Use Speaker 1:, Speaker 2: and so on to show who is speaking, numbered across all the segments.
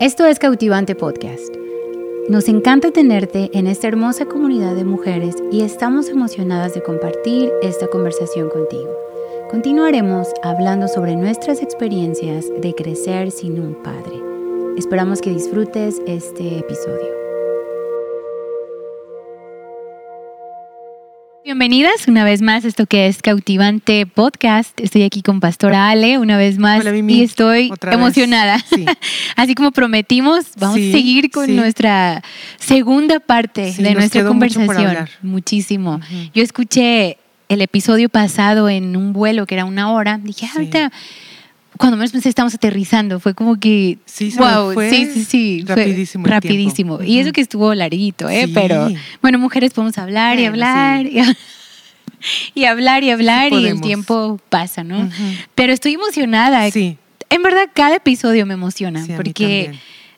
Speaker 1: Esto es Cautivante Podcast. Nos encanta tenerte en esta hermosa comunidad de mujeres y estamos emocionadas de compartir esta conversación contigo. Continuaremos hablando sobre nuestras experiencias de crecer sin un padre. Esperamos que disfrutes este episodio. Bienvenidas una vez más a esto que es Cautivante Podcast. Estoy aquí con Pastora Ale una vez más y estoy emocionada. Así como prometimos, vamos a seguir con nuestra segunda parte de nuestra conversación. Muchísimo. Yo escuché el episodio pasado en un vuelo que era una hora. Dije, ah, ahorita cuando menos pensé estamos aterrizando, fue como que
Speaker 2: sí, wow, sí, sí, sí, rapidísimo,
Speaker 1: rapidísimo. Y eso que estuvo larguito, ¿eh? Pero bueno, mujeres podemos hablar y hablar. Y, hablar y hablar y el tiempo pasa, ¿no? Pero estoy emocionada. Sí. En verdad, cada episodio me emociona porque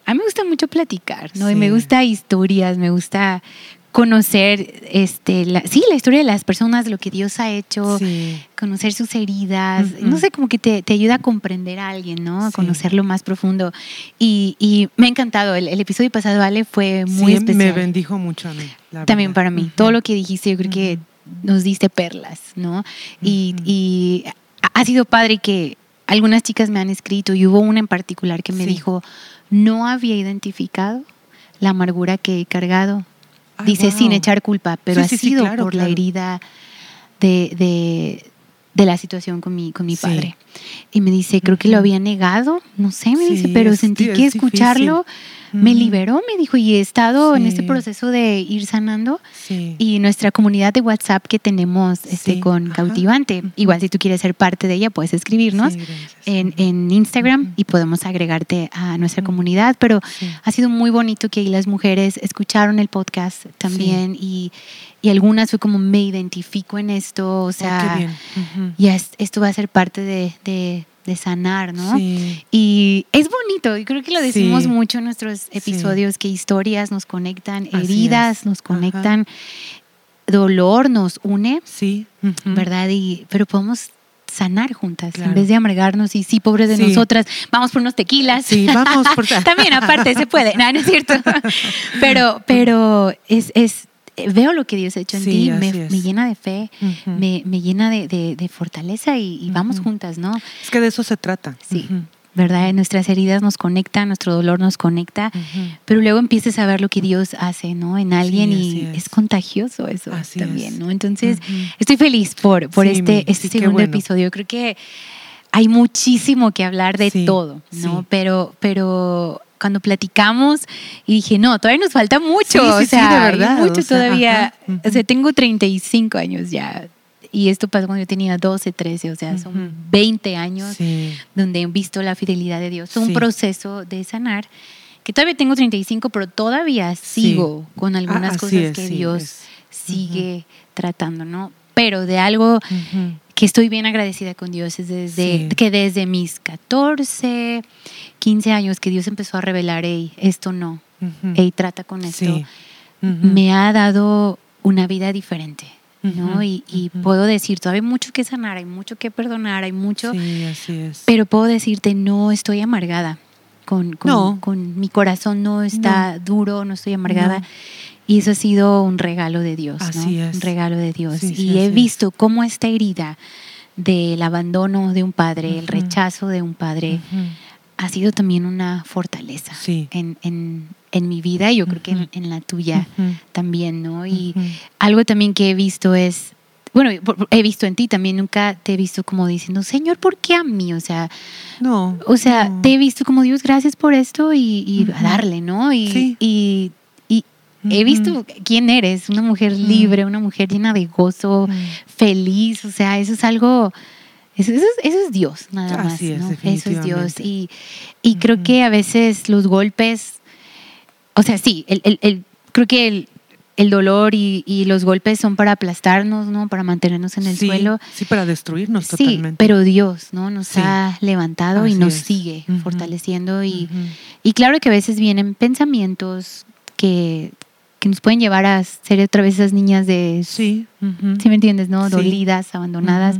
Speaker 1: a mí, me gusta mucho platicar, ¿no? Y me gusta historias, me gusta conocer este la, sí la historia de las personas lo que Dios ha hecho conocer sus heridas no sé como que te, ayuda a comprender a alguien no a conocerlo más profundo. Y, me ha encantado el, episodio pasado Ale fue muy especial
Speaker 2: me bendijo mucho a mí
Speaker 1: también para mí todo lo que dijiste yo creo que nos diste perlas no y, y ha sido padre que algunas chicas me han escrito y hubo una en particular que me dijo no había identificado la amargura que he cargado dice sin echar culpa, pero ha sido por la herida de, de, la situación con mi, con mi padre. Y me dice, creo que lo había negado, no sé, me dice, pero sentí que escucharlo me liberó, me dijo, y he estado en este proceso de ir sanando. Y nuestra comunidad de WhatsApp que tenemos este, con Cautivante, igual si tú quieres ser parte de ella, puedes escribirnos en, en, Instagram y podemos agregarte a nuestra comunidad. Pero ha sido muy bonito que ahí las mujeres escucharon el podcast también y, y algunas fue como me identifico en esto, o oh, sea, y esto va a ser parte de, de sanar, ¿no? Y es bonito, y creo que lo decimos mucho en nuestros episodios, que historias nos conectan, heridas nos conectan, dolor nos une,
Speaker 2: sí.
Speaker 1: ¿verdad? Y, pero podemos sanar juntas en vez de amargarnos y sí, pobres de nosotras, vamos por unos tequilas.
Speaker 2: Sí, vamos por
Speaker 1: También aparte se puede, no, no es cierto. Pero, pero es, es veo lo que Dios ha hecho en ti, me, llena de fe, me, llena de, fortaleza y, vamos juntas, ¿no?
Speaker 2: Es que de eso se trata.
Speaker 1: Sí. ¿Verdad? Nuestras heridas nos conectan, nuestro dolor nos conecta, pero luego empiezas a ver lo que Dios hace, ¿no? En alguien y es. contagioso eso también, ¿no? Entonces, estoy feliz por, por este, este segundo episodio. Creo que hay muchísimo que hablar de todo, ¿no? Pero, pero cuando platicamos y dije, no, todavía nos falta mucho. o sea, de verdad. mucho todavía. O sea, tengo 35 años ya. Y esto pasó cuando yo tenía 12, 13, o sea, son 20 años donde he visto la fidelidad de Dios. Es un proceso de sanar que todavía tengo 35, pero todavía sigo con algunas ah, cosas que Dios sigue tratando, ¿no? Pero de algo que estoy bien agradecida con Dios es desde que desde mis 14, 15 años que Dios empezó a revelar, hey, esto no, hey, trata con esto, me ha dado una vida diferente. ¿no? Y, puedo decir, todavía hay mucho que sanar, hay mucho que perdonar, hay mucho.
Speaker 2: Sí, así es.
Speaker 1: Pero puedo decirte, no estoy amargada. Con, con, con mi corazón no está duro, no estoy amargada. Y eso ha sido un regalo de Dios, Así es. Un regalo de Dios. y he visto cómo esta herida del abandono de un padre, el rechazo de un padre, ha sido también una fortaleza en, en, en, mi vida y yo creo que en, la tuya también, ¿no? Y algo también que he visto es, bueno, he visto en ti también, nunca te he visto como diciendo, Señor, ¿por qué a mí? O sea,
Speaker 2: no.
Speaker 1: O sea, te he visto como Dios, gracias por esto y, a darle, ¿no? Y, y He visto quién eres, una mujer libre, una mujer llena de gozo, feliz, o sea, eso es algo, eso, es, Dios, nada más. eso es Dios. Y, y creo que a veces los golpes, o sea, sí, el, el, creo que el, el dolor y, y, los golpes son para aplastarnos, ¿no? Para mantenernos en el suelo.
Speaker 2: Sí, para destruirnos sí, totalmente.
Speaker 1: Pero Dios, ¿no? Nos ha levantado y nos sigue fortaleciendo. Y, y claro que a veces vienen pensamientos que, que nos pueden llevar a ser otra vez esas niñas de...
Speaker 2: Sí.
Speaker 1: ¿Sí me entiendes, no? Dolidas, abandonadas.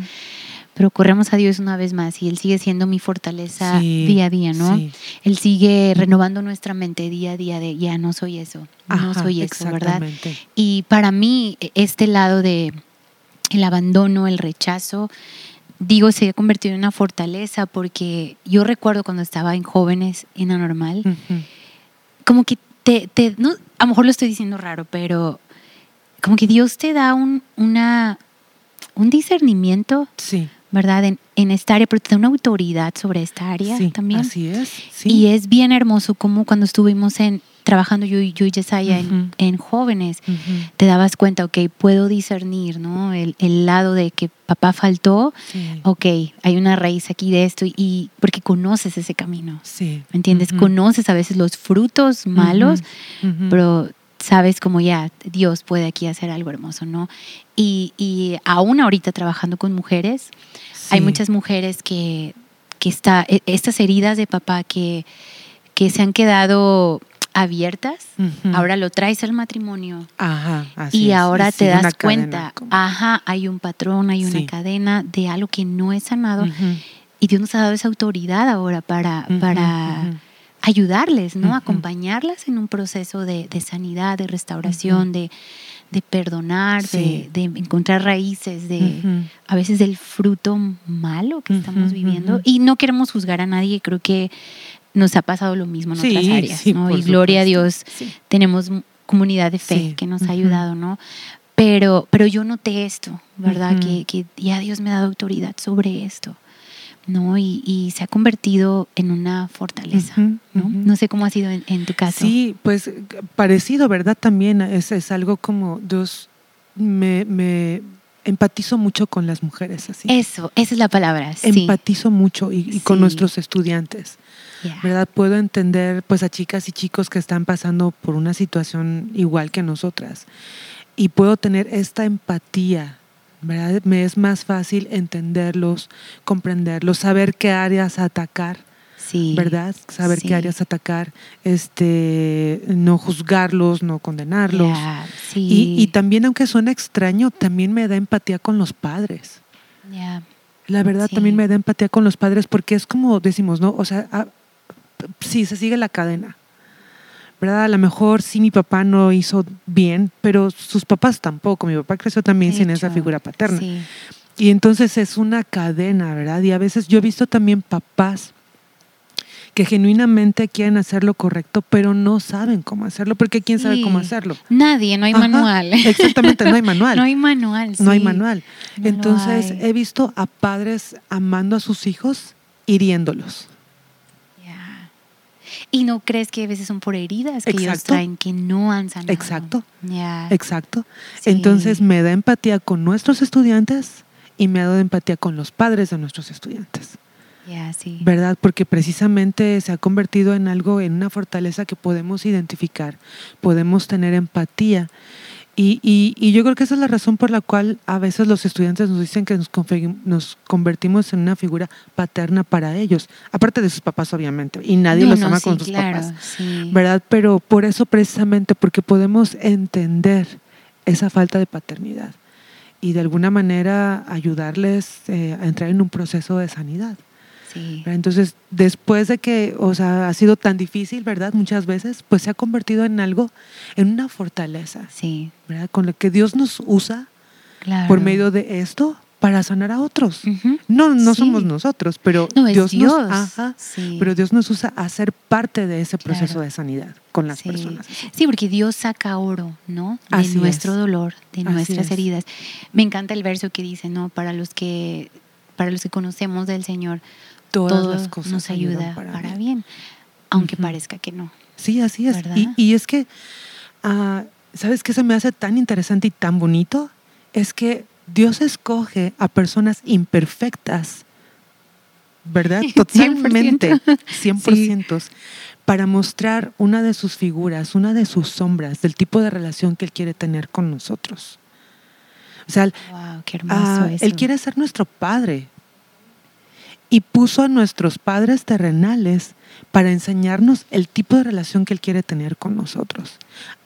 Speaker 1: pero corremos a Dios una vez más y Él sigue siendo mi fortaleza
Speaker 2: Sí,
Speaker 1: día a día, ¿no?
Speaker 2: sí.
Speaker 1: Él sigue renovando nuestra mente día a día de ya no soy eso, no soy eso, ¿verdad? Y para mí, e- este lado de el abandono, el rechazo, digo, se ha convertido en una fortaleza porque yo recuerdo cuando estaba en jóvenes en anormal, como que te, te- no, a lo mejor lo estoy diciendo raro, pero como que Dios te da un, una, un discernimiento,
Speaker 2: Sí,
Speaker 1: ¿verdad? En, en esta área, pero te da una autoridad sobre esta área
Speaker 2: sí,
Speaker 1: también.
Speaker 2: así es. Sí.
Speaker 1: Y es bien hermoso como cuando estuvimos en, trabajando yo, y- yo y Yesaya en-
Speaker 2: Ujú.
Speaker 1: en jóvenes, te dabas cuenta, ok, puedo discernir, ¿no? El, el lado de que papá faltó,
Speaker 2: Sí.
Speaker 1: ok, hay una raíz aquí de esto y porque conoces ese camino,
Speaker 2: Sí.
Speaker 1: ¿me entiendes? Conoces a veces los frutos malos, pero sabes como ya Dios puede aquí hacer algo hermoso, ¿no? Y, y aún ahorita trabajando con mujeres, hay muchas mujeres que, que está, e- estas heridas de papá que, que se han quedado abiertas, ahora lo traes al matrimonio
Speaker 2: Ajá, así
Speaker 1: y
Speaker 2: es.
Speaker 1: ahora te das cuenta,
Speaker 2: como-
Speaker 1: ajá, hay un patrón, hay una
Speaker 2: Sí.
Speaker 1: cadena de algo que no es sanado y Dios nos ha dado esa autoridad ahora para, para ayudarles, ¿no? Acompañarlas en un proceso de, de sanidad, de restauración, de, de perdonar,
Speaker 2: Sí.
Speaker 1: de, de encontrar raíces, de a veces del fruto malo que estamos viviendo. Y no queremos juzgar a nadie, creo que nos ha pasado lo mismo en
Speaker 2: Sí,
Speaker 1: otras áreas,
Speaker 2: sí,
Speaker 1: ¿no?
Speaker 2: por
Speaker 1: Y gloria a Dios.
Speaker 2: Sí.
Speaker 1: tenemos comunidad de fe que nos ha ayudado, ¿no? Pero, pero yo noté esto, ¿verdad? Que, que ya Dios me ha dado autoridad sobre esto, ¿no? Y, y se ha convertido en una fortaleza, ¿no? No sé cómo ha sido en, en tu caso.
Speaker 2: Sí, pues parecido, ¿verdad? También es, es algo como Dios me, me empatizo mucho con las mujeres así.
Speaker 1: Eso, esa es la palabra, sí.
Speaker 2: Empatizo mucho y, y con nuestros estudiantes, ¿verdad? Puedo entender pues a chicas y chicos que están pasando por una situación igual que nosotras y puedo tener esta empatía, ¿verdad? Me es más fácil entenderlos, comprenderlos, saber qué áreas atacar.
Speaker 1: Sí.
Speaker 2: ¿verdad? Saber
Speaker 1: Sí.
Speaker 2: qué áreas atacar, este, no juzgarlos, no condenarlos.
Speaker 1: Ya, sí.
Speaker 2: Y, y también, aunque suene extraño, también me da empatía con los padres.
Speaker 1: Ya.
Speaker 2: La verdad, también me da empatía con los padres porque es como decimos, ¿no? O sea, sí, se sigue la cadena. ¿Verdad? A lo mejor sí mi papá no hizo bien, pero sus papás tampoco. Mi papá creció también
Speaker 1: De
Speaker 2: sin esa figura paterna.
Speaker 1: Sí.
Speaker 2: Y entonces es una cadena, ¿verdad? Y a veces yo he visto también papás que genuinamente quieren hacer lo correcto, pero no saben cómo hacerlo, porque quién sabe
Speaker 1: Sí.
Speaker 2: cómo hacerlo.
Speaker 1: Nadie, no hay
Speaker 2: Ajá,
Speaker 1: manual.
Speaker 2: Exactamente, no hay manual.
Speaker 1: no hay manual.
Speaker 2: No hay
Speaker 1: sí.
Speaker 2: manual.
Speaker 1: No
Speaker 2: Entonces
Speaker 1: hay.
Speaker 2: he visto a padres amando a sus hijos, hiriéndolos.
Speaker 1: Y no crees que a veces son por heridas que ellos traen que no han sanado.
Speaker 2: Exacto. Exacto.
Speaker 1: Sí.
Speaker 2: Entonces me da empatía con nuestros estudiantes y me ha dado empatía con los padres de nuestros estudiantes.
Speaker 1: Ya, sí.
Speaker 2: ¿verdad? Porque precisamente se ha convertido en algo, en una fortaleza que podemos identificar, podemos tener empatía. Y, y- y yo creo que esa es la razón por la cual a veces los estudiantes nos dicen que nos, nos convertimos en una figura paterna para ellos, aparte de sus papás obviamente, y nadie
Speaker 1: No,
Speaker 2: los
Speaker 1: no,
Speaker 2: ama
Speaker 1: sí,
Speaker 2: con sus
Speaker 1: claro,
Speaker 2: papás,
Speaker 1: sí.
Speaker 2: ¿verdad? Pero por eso precisamente, porque podemos entender esa falta de paternidad y de alguna manera ayudarles eh, a entrar en un proceso de sanidad.
Speaker 1: Sí.
Speaker 2: Entonces, después de que, o sea, ha sido tan difícil, ¿verdad? Muchas veces, pues se ha convertido en algo, en una fortaleza,
Speaker 1: Sí,
Speaker 2: ¿verdad? Con lo que Dios nos usa
Speaker 1: claro.
Speaker 2: por medio de esto para sanar a otros.
Speaker 1: Ujú.
Speaker 2: No, no
Speaker 1: Sí.
Speaker 2: somos nosotros, pero
Speaker 1: No,
Speaker 2: Dios,
Speaker 1: Dios.
Speaker 2: nos, ajá,
Speaker 1: Sí.
Speaker 2: pero Dios nos usa a ser parte de ese proceso
Speaker 1: Claro.
Speaker 2: de sanidad con las
Speaker 1: Sí.
Speaker 2: personas.
Speaker 1: Sí, porque Dios saca oro, ¿no? De
Speaker 2: Así
Speaker 1: nuestro
Speaker 2: es.
Speaker 1: dolor, de
Speaker 2: Así
Speaker 1: nuestras
Speaker 2: es.
Speaker 1: heridas. Me encanta el verso que dice, ¿no? Para los que, para los que conocemos del Señor,
Speaker 2: Todas
Speaker 1: todo
Speaker 2: las cosas
Speaker 1: nos ayuda
Speaker 2: para
Speaker 1: para,
Speaker 2: bien.
Speaker 1: bien. aunque parezca que no.
Speaker 2: Sí, así es. Y, y es que, ah, ¿sabes qué se me hace tan interesante y tan bonito? Es que Dios escoge a personas imperfectas, ¿verdad?
Speaker 1: 100%.
Speaker 2: Totalmente, 100%, para mostrar una de sus figuras, una de sus sombras, del tipo de relación que Él quiere tener con nosotros. O sea,
Speaker 1: Wow, qué hermoso eso.
Speaker 2: él quiere ser nuestro padre. Y puso a nuestros padres terrenales para enseñarnos el tipo de relación que Él quiere tener con nosotros.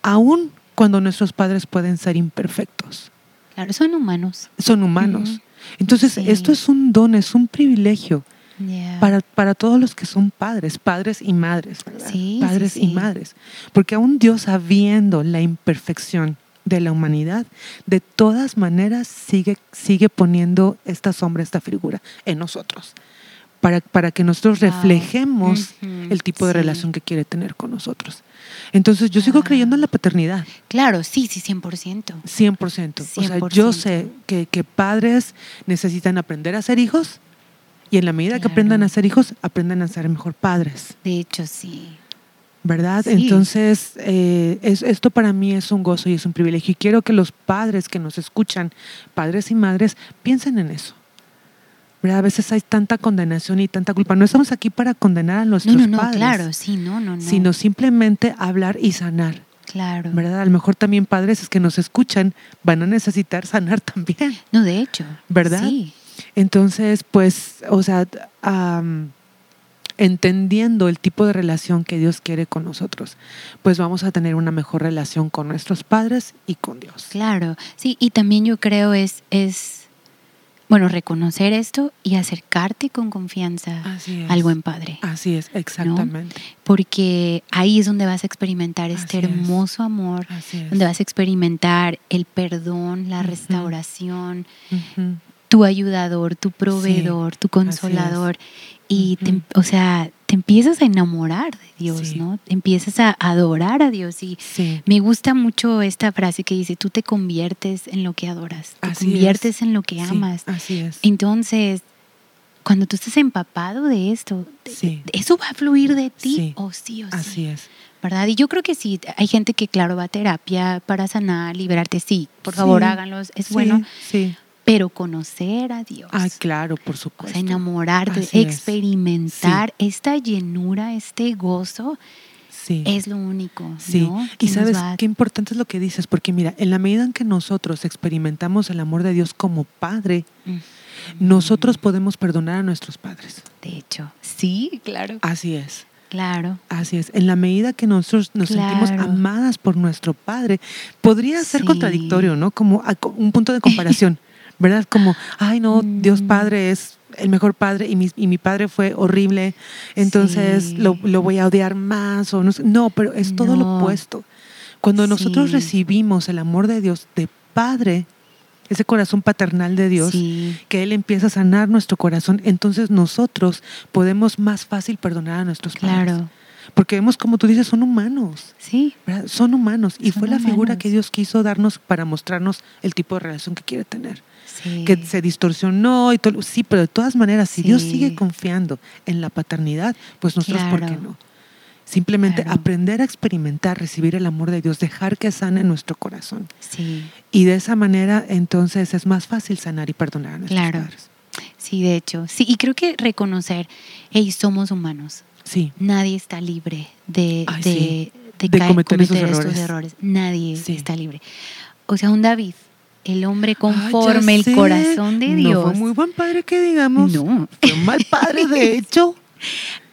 Speaker 2: Aun cuando nuestros padres pueden ser imperfectos.
Speaker 1: Claro, son humanos.
Speaker 2: Son humanos. Entonces,
Speaker 1: Sí.
Speaker 2: esto es un don, es un privilegio
Speaker 1: Yeah.
Speaker 2: para, para todos los que son padres, padres y madres, padres
Speaker 1: sí,
Speaker 2: y madres. Porque aún Dios, sabiendo la imperfección de la humanidad, de todas maneras sigue, sigue poniendo esta sombra, esta figura en nosotros. Para, para que nosotros reflejemos el tipo de
Speaker 1: sí.
Speaker 2: relación que quiere tener con nosotros. Entonces, yo sigo
Speaker 1: Ah.
Speaker 2: creyendo en la paternidad.
Speaker 1: Claro, sí, sí, 100%.
Speaker 2: 100%. O sea, yo
Speaker 1: 100%.
Speaker 2: sé que, que padres necesitan aprender a ser hijos y en la medida que aprendan a ser hijos, aprendan a ser mejor padres,
Speaker 1: De hecho, sí.
Speaker 2: ¿verdad?
Speaker 1: Sí.
Speaker 2: Entonces, eh, es- esto para mí es un gozo y es un privilegio y quiero que los padres que nos escuchan, padres y madres, piensen en eso. ¿Verdad? A veces hay tanta condenación y tanta culpa. No estamos aquí para condenar a
Speaker 1: No,
Speaker 2: nuestros
Speaker 1: no, no,
Speaker 2: padres,
Speaker 1: claro, sí, no, no, no.
Speaker 2: sino simplemente hablar y sanar.
Speaker 1: Claro.
Speaker 2: ¿verdad? A lo mejor también padres que nos escuchan van a necesitar sanar también.
Speaker 1: No, de hecho.
Speaker 2: ¿Verdad?
Speaker 1: Sí.
Speaker 2: Entonces, pues, o sea, am, entendiendo el tipo de relación que Dios quiere con nosotros, pues vamos a tener una mejor relación con nuestros padres y con Dios.
Speaker 1: Claro, sí, y también yo creo es, es bueno, reconocer esto y acercarte con confianza al buen padre,
Speaker 2: Así es, exactamente.
Speaker 1: porque ahí es donde vas a experimentar este
Speaker 2: es.
Speaker 1: hermoso amor,
Speaker 2: Así es.
Speaker 1: donde vas a experimentar el perdón, la restauración. Tu ayudador, tu proveedor, tu consolador. Y, te- o sea, te empiezas a enamorar de Dios,
Speaker 2: Sí.
Speaker 1: ¿no? Empiezas a adorar a Dios. Y
Speaker 2: Sí.
Speaker 1: me gusta mucho esta frase que dice, tú te conviertes en lo que adoras, te
Speaker 2: Así
Speaker 1: conviertes
Speaker 2: es.
Speaker 1: en lo que
Speaker 2: Sí,
Speaker 1: amas.
Speaker 2: Así es.
Speaker 1: Entonces, cuando tú estás empapado de esto, eso va a fluir de ti, o sí o sí.
Speaker 2: Así es.
Speaker 1: ¿Verdad? Y yo creo que sí, hay gente que, claro, va a terapia para sanar, liberarte. Sí, por favor, háganlos, es bueno.
Speaker 2: Sí.
Speaker 1: Pero conocer a Dios.
Speaker 2: Ah, claro, por
Speaker 1: O
Speaker 2: supuesto.
Speaker 1: sea, enamorarte,
Speaker 2: Así es.
Speaker 1: experimentar esta llenura, este gozo,
Speaker 2: Sí.
Speaker 1: es lo único.
Speaker 2: Sí, y sabes
Speaker 1: a-
Speaker 2: qué importante es lo que dices, porque mira, en la medida en que nosotros experimentamos el amor de Dios como Padre,
Speaker 1: Mm.
Speaker 2: nosotros podemos perdonar a nuestros padres.
Speaker 1: De hecho, sí, claro.
Speaker 2: Así es,
Speaker 1: Claro.
Speaker 2: así es. En la medida que nosotros nos sentimos amadas por nuestro Padre, podría ser
Speaker 1: Sí.
Speaker 2: contradictorio, ¿no? Como un punto de comparación, ¿verdad? Como, ay, no, Dios
Speaker 1: Mm.
Speaker 2: Padre es el mejor padre y mi, y mi padre fue horrible, entonces
Speaker 1: Sí.
Speaker 2: lo, lo voy a odiar más o no sé. No, pero es todo lo opuesto. Cuando nosotros recibimos el amor de Dios de Padre, ese corazón paternal de Dios,
Speaker 1: Sí,
Speaker 2: que Él empieza a sanar nuestro corazón, entonces nosotros podemos más fácil perdonar a nuestros padres.
Speaker 1: claro.
Speaker 2: Porque vemos, como tú dices, son humanos.
Speaker 1: Sí,
Speaker 2: ¿verdad? Son humanos. Y
Speaker 1: Son
Speaker 2: fue la figura que Dios quiso darnos para mostrarnos el tipo de relación que quiere tener.
Speaker 1: Sí.
Speaker 2: Que se distorsionó y todo. Sí, pero de todas maneras, si Dios sigue confiando en la paternidad, pues nosotros, ¿por qué
Speaker 1: Claro.
Speaker 2: no? Simplemente
Speaker 1: Claro.
Speaker 2: aprender a experimentar, recibir el amor de Dios, dejar que sane nuestro corazón.
Speaker 1: Sí,
Speaker 2: Y de esa manera, entonces, es más fácil sanar y perdonar a nuestros
Speaker 1: Claro.
Speaker 2: padres.
Speaker 1: sí, de hecho. Sí, y creo que reconocer, hey, somos humanos.
Speaker 2: Sí,
Speaker 1: Nadie está libre de,
Speaker 2: Ay,
Speaker 1: de,
Speaker 2: sí.
Speaker 1: de
Speaker 2: De
Speaker 1: caer-
Speaker 2: cometer esos
Speaker 1: estos
Speaker 2: errores.
Speaker 1: errores. Nadie
Speaker 2: Sí.
Speaker 1: está libre. O sea, un David, el hombre
Speaker 2: Ay,
Speaker 1: conforme el corazón de Dios.
Speaker 2: No fue muy buen padre que digamos.
Speaker 1: No.
Speaker 2: Fue un mal padre, de hecho.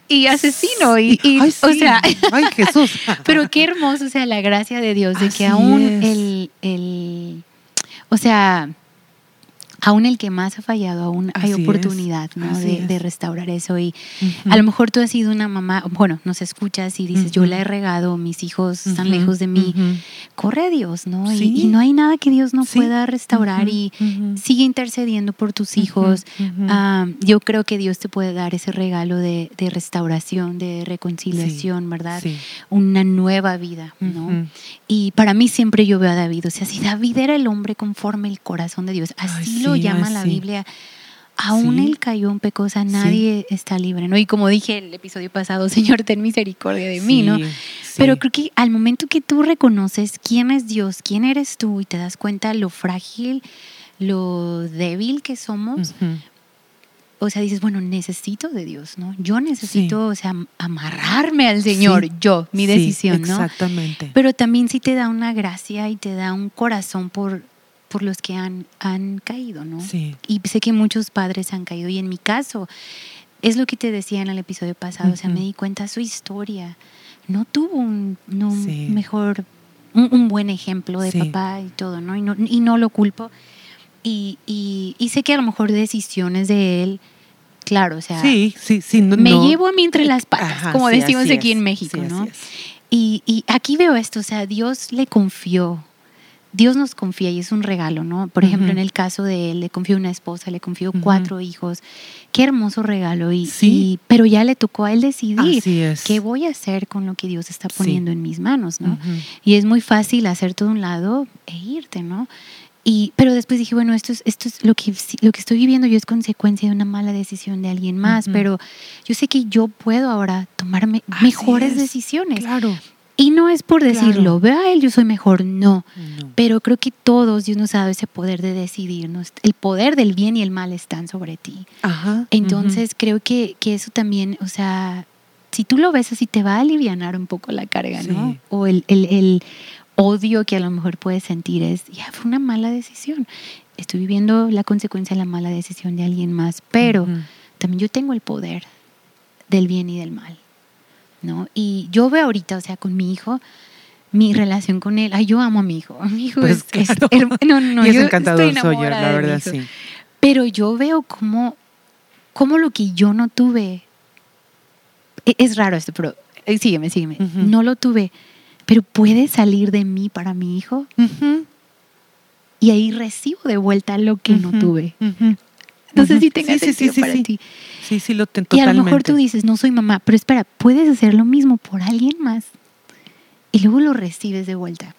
Speaker 1: Y asesino, y, y-
Speaker 2: Ay,
Speaker 1: o
Speaker 2: sí.
Speaker 1: sea,
Speaker 2: Ay, Jesús.
Speaker 1: pero qué hermoso, o sea, la gracia de Dios, de
Speaker 2: Así
Speaker 1: que aún el, el, o sea, aún el que más ha fallado, aún hay
Speaker 2: es,
Speaker 1: oportunidad, ¿no? De,
Speaker 2: es.
Speaker 1: de restaurar eso. Y a lo mejor tú has sido una mamá, bueno, nos escuchas y dices, yo la he regado, mis hijos están lejos de mí. Corre a Dios, ¿no? Y-
Speaker 2: Sí.
Speaker 1: Y, no hay nada que Dios no
Speaker 2: Sí.
Speaker 1: pueda restaurar y sigue intercediendo por tus hijos. Ah, yo creo que Dios te puede dar ese regalo de, de restauración, de reconciliación, ¿verdad? Una nueva vida, ¿no? Y para mí siempre yo veo a David, o sea, si David era el hombre conforme el corazón de Dios, así
Speaker 2: Ay,
Speaker 1: lo llama la. Biblia. Aún
Speaker 2: Sí.
Speaker 1: él cayó en pecosa, nadie está libre, ¿no? Y como dije el episodio pasado, Señor, ten misericordia de mí, ¿no? Pero creo que al momento que tú reconoces quién es Dios, quién eres tú y te das cuenta lo frágil, lo débil que somos, o sea, dices, bueno, necesito de Dios, ¿no? Yo necesito, o sea, am- amarrarme al Señor, yo, mi decisión, ¿no?
Speaker 2: Exactamente.
Speaker 1: Pero también sí te da una gracia y te da un corazón por, por los que han, han caído, ¿no?
Speaker 2: Sí.
Speaker 1: Y sé que muchos padres han caído. Y en mi caso, es lo que te decía en el episodio pasado, o sea, me di cuenta su historia. No tuvo un, no,
Speaker 2: Sí.
Speaker 1: mejor, un, un buen ejemplo de
Speaker 2: Sí.
Speaker 1: papá y todo, ¿no? Y, ¿no? y no lo culpo. Y, y, y sé que a lo mejor decisiones de él, claro, o sea,
Speaker 2: Sí, sí, sí. no-
Speaker 1: me
Speaker 2: no.
Speaker 1: llevo a mí entre las patas,
Speaker 2: Ajá,
Speaker 1: como
Speaker 2: sí,
Speaker 1: decimos aquí
Speaker 2: es,
Speaker 1: en México, ¿no? Y, y aquí veo esto, o sea, Dios le confió, Dios nos confía y es un regalo, ¿no? Por ejemplo, en el caso de él, le confió una esposa, le confió cuatro hijos, qué hermoso regalo, y,
Speaker 2: Sí.
Speaker 1: y- pero ya le tocó a él decidir
Speaker 2: es.
Speaker 1: qué voy a hacer con lo que Dios está
Speaker 2: Sí.
Speaker 1: poniendo en mis manos, ¿no? Y es muy fácil hacer todo un lado e irte, ¿no? Y, pero después dije, bueno, esto es, esto es lo, que, lo que estoy viviendo yo es consecuencia de una mala decisión de alguien más, pero yo sé que yo puedo ahora tomarme
Speaker 2: Así
Speaker 1: mejores
Speaker 2: es.
Speaker 1: decisiones.
Speaker 2: Claro.
Speaker 1: Y no es por decirlo,
Speaker 2: Claro.
Speaker 1: ve a él, yo soy mejor, no.
Speaker 2: No.
Speaker 1: Pero creo que todos Dios nos ha dado ese poder de decidirnos. El poder del bien y el mal están sobre ti.
Speaker 2: Ajá.
Speaker 1: Entonces creo que, que eso también, o sea, si tú lo ves así, te va a aliviar un poco la carga, ¿no?
Speaker 2: Sí.
Speaker 1: O el, el- el odio que a lo mejor puedes sentir es, ya fue una mala decisión. Estoy viviendo la consecuencia de la mala decisión de alguien más, pero también yo tengo el poder del bien y del mal, ¿no? Y yo veo ahorita, o sea, con mi hijo, mi relación con él, ay, yo amo a mi hijo. Mi hijo
Speaker 2: Pues,
Speaker 1: es,
Speaker 2: claro.
Speaker 1: no, no,
Speaker 2: y es
Speaker 1: yo
Speaker 2: encantador
Speaker 1: estoy
Speaker 2: Sawyer, la verdad, sí.
Speaker 1: Pero yo veo cómo, cómo lo que yo no tuve, e- es raro esto, pero eh, sígueme, sígueme, no lo tuve, pero puede salir de mí para mi hijo y ahí recibo de vuelta lo que no tuve. No sé si tenga
Speaker 2: Sí,
Speaker 1: sentido
Speaker 2: sí, sí,
Speaker 1: para ti.
Speaker 2: Sí, sí, lo ten
Speaker 1: Y a lo mejor tú dices, no soy mamá, pero espera, puedes hacer lo mismo por alguien más y luego lo recibes de vuelta.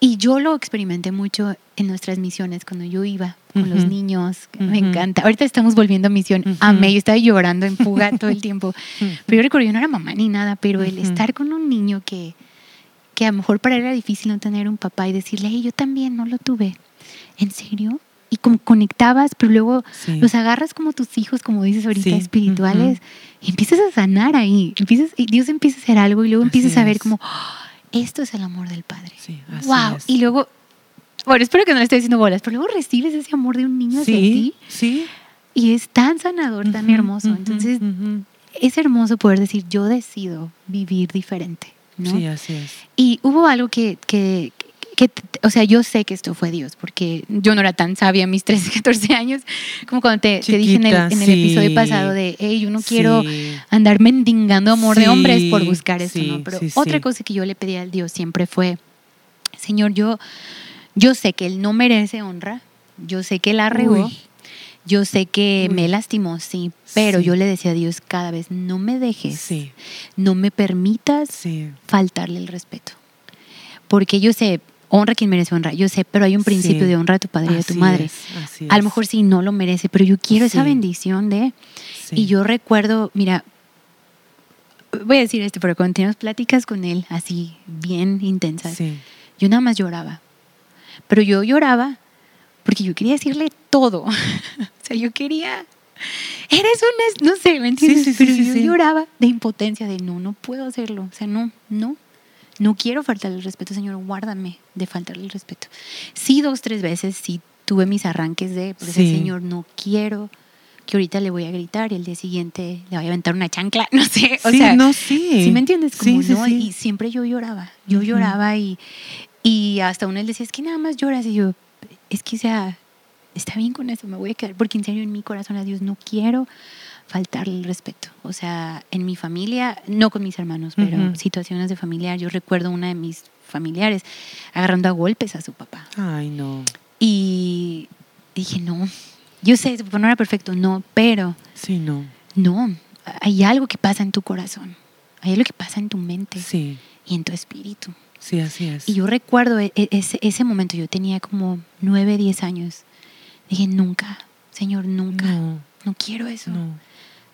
Speaker 1: Y yo lo experimenté mucho en nuestras misiones cuando yo iba con los
Speaker 2: Ujú.
Speaker 1: niños. que Me
Speaker 2: Ujú.
Speaker 1: encanta. Ahorita estamos volviendo a misión.
Speaker 2: Ujú.
Speaker 1: Amé, yo estaba llorando en fuga todo el tiempo. Pero yo recuerdo, yo no era mamá ni nada, pero el estar con un niño que, que a lo mejor para él era difícil no tener un papá y decirle, hey, yo también no lo tuve. ¿En serio? Y como conectabas, pero luego
Speaker 2: Sí.
Speaker 1: los agarras como tus hijos, como dices ahorita,
Speaker 2: Sí.
Speaker 1: espirituales, y empiezas a sanar ahí. Empiezas, y Dios empieza a hacer algo y luego
Speaker 2: Así
Speaker 1: empiezas a ver
Speaker 2: es.
Speaker 1: como, "Oh, esto es el amor del Padre.
Speaker 2: Sí, así
Speaker 1: wow.
Speaker 2: es.
Speaker 1: Y luego, bueno, espero que no le esté diciendo bolas, pero luego recibes ese amor de un niño hacia ti
Speaker 2: Sí,
Speaker 1: y es tan sanador, tan
Speaker 2: Ujú,
Speaker 1: hermoso.
Speaker 2: ujú,
Speaker 1: Entonces,
Speaker 2: ujú.
Speaker 1: es hermoso poder decir, yo decido vivir diferente. ¿no?
Speaker 2: Sí, así es.
Speaker 1: Y hubo algo que, que, que- o sea, yo sé que esto fue Dios, porque yo no era tan sabia a mis 13, 14 años, como cuando te, te dije en el,
Speaker 2: Chiquita,
Speaker 1: en el
Speaker 2: sí.
Speaker 1: episodio pasado de, hey, yo no quiero
Speaker 2: Sí.
Speaker 1: andar mendigando amor de
Speaker 2: Sí,
Speaker 1: hombres por buscar esto,
Speaker 2: sí,
Speaker 1: ¿no? Pero otra cosa que yo le pedí al Dios siempre fue, Señor, yo, yo sé que Él no merece honra, yo sé que la regó,
Speaker 2: Uy.
Speaker 1: yo sé que me lastimó, sí, pero
Speaker 2: Sí.
Speaker 1: yo le decía a Dios cada vez, no me dejes,
Speaker 2: Sí,
Speaker 1: no me permitas
Speaker 2: sí.
Speaker 1: faltarle el respeto. Porque yo sé, honra quien merece honra, yo sé, pero hay un principio
Speaker 2: Sí.
Speaker 1: de honra a tu padre y a tu madre.
Speaker 2: es,
Speaker 1: A lo mejor sí no lo merece, pero yo quiero esa
Speaker 2: Sí.
Speaker 1: bendición de...
Speaker 2: Sí.
Speaker 1: Y yo recuerdo, mira, voy a decir esto, pero cuando teníamos pláticas con él, así bien intensas, yo nada más lloraba. Pero yo lloraba porque yo quería decirle todo. o sea, yo quería... Eres un... es- No sé, ¿me entiendes? pero yo lloraba de impotencia, de no, no puedo hacerlo. O sea, no, no. No quiero faltarle el respeto, Señor, guárdame de faltarle el respeto. Sí, dos, tres veces, sí tuve mis arranques de, pues,
Speaker 2: Sí.
Speaker 1: Señor, no quiero que ahorita le voy a gritar y el día siguiente le voy a aventar una chancla, no sé. O
Speaker 2: sí,
Speaker 1: sea,
Speaker 2: no, sí.
Speaker 1: ¿Sí me entiendes? Como,
Speaker 2: Sí, sí,
Speaker 1: ¿no? Y siempre yo lloraba, yo
Speaker 2: Ujú.
Speaker 1: lloraba y, y hasta uno él decía, es que nada más lloras. Y yo, es que, o sea, está bien con eso, me voy a quedar, porque en serio en mi corazón a Dios no quiero faltarle el respeto. O sea, en mi familia, no con mis hermanos, pero
Speaker 2: Ujú.
Speaker 1: situaciones de familiar, yo recuerdo una de mis familiares agarrando a golpes a su papá.
Speaker 2: Ay, no.
Speaker 1: Y dije, no, yo sé, su papá no era perfecto, no, pero
Speaker 2: Sí, no.
Speaker 1: no, hay algo que pasa en tu corazón, hay algo que pasa en tu mente
Speaker 2: Sí,
Speaker 1: y en tu espíritu.
Speaker 2: sí, así es.
Speaker 1: Y yo recuerdo e- e- ese, ese momento, yo tenía como nueve, diez años. Dije, nunca, Señor, nunca, no,
Speaker 2: No,
Speaker 1: quiero eso, no,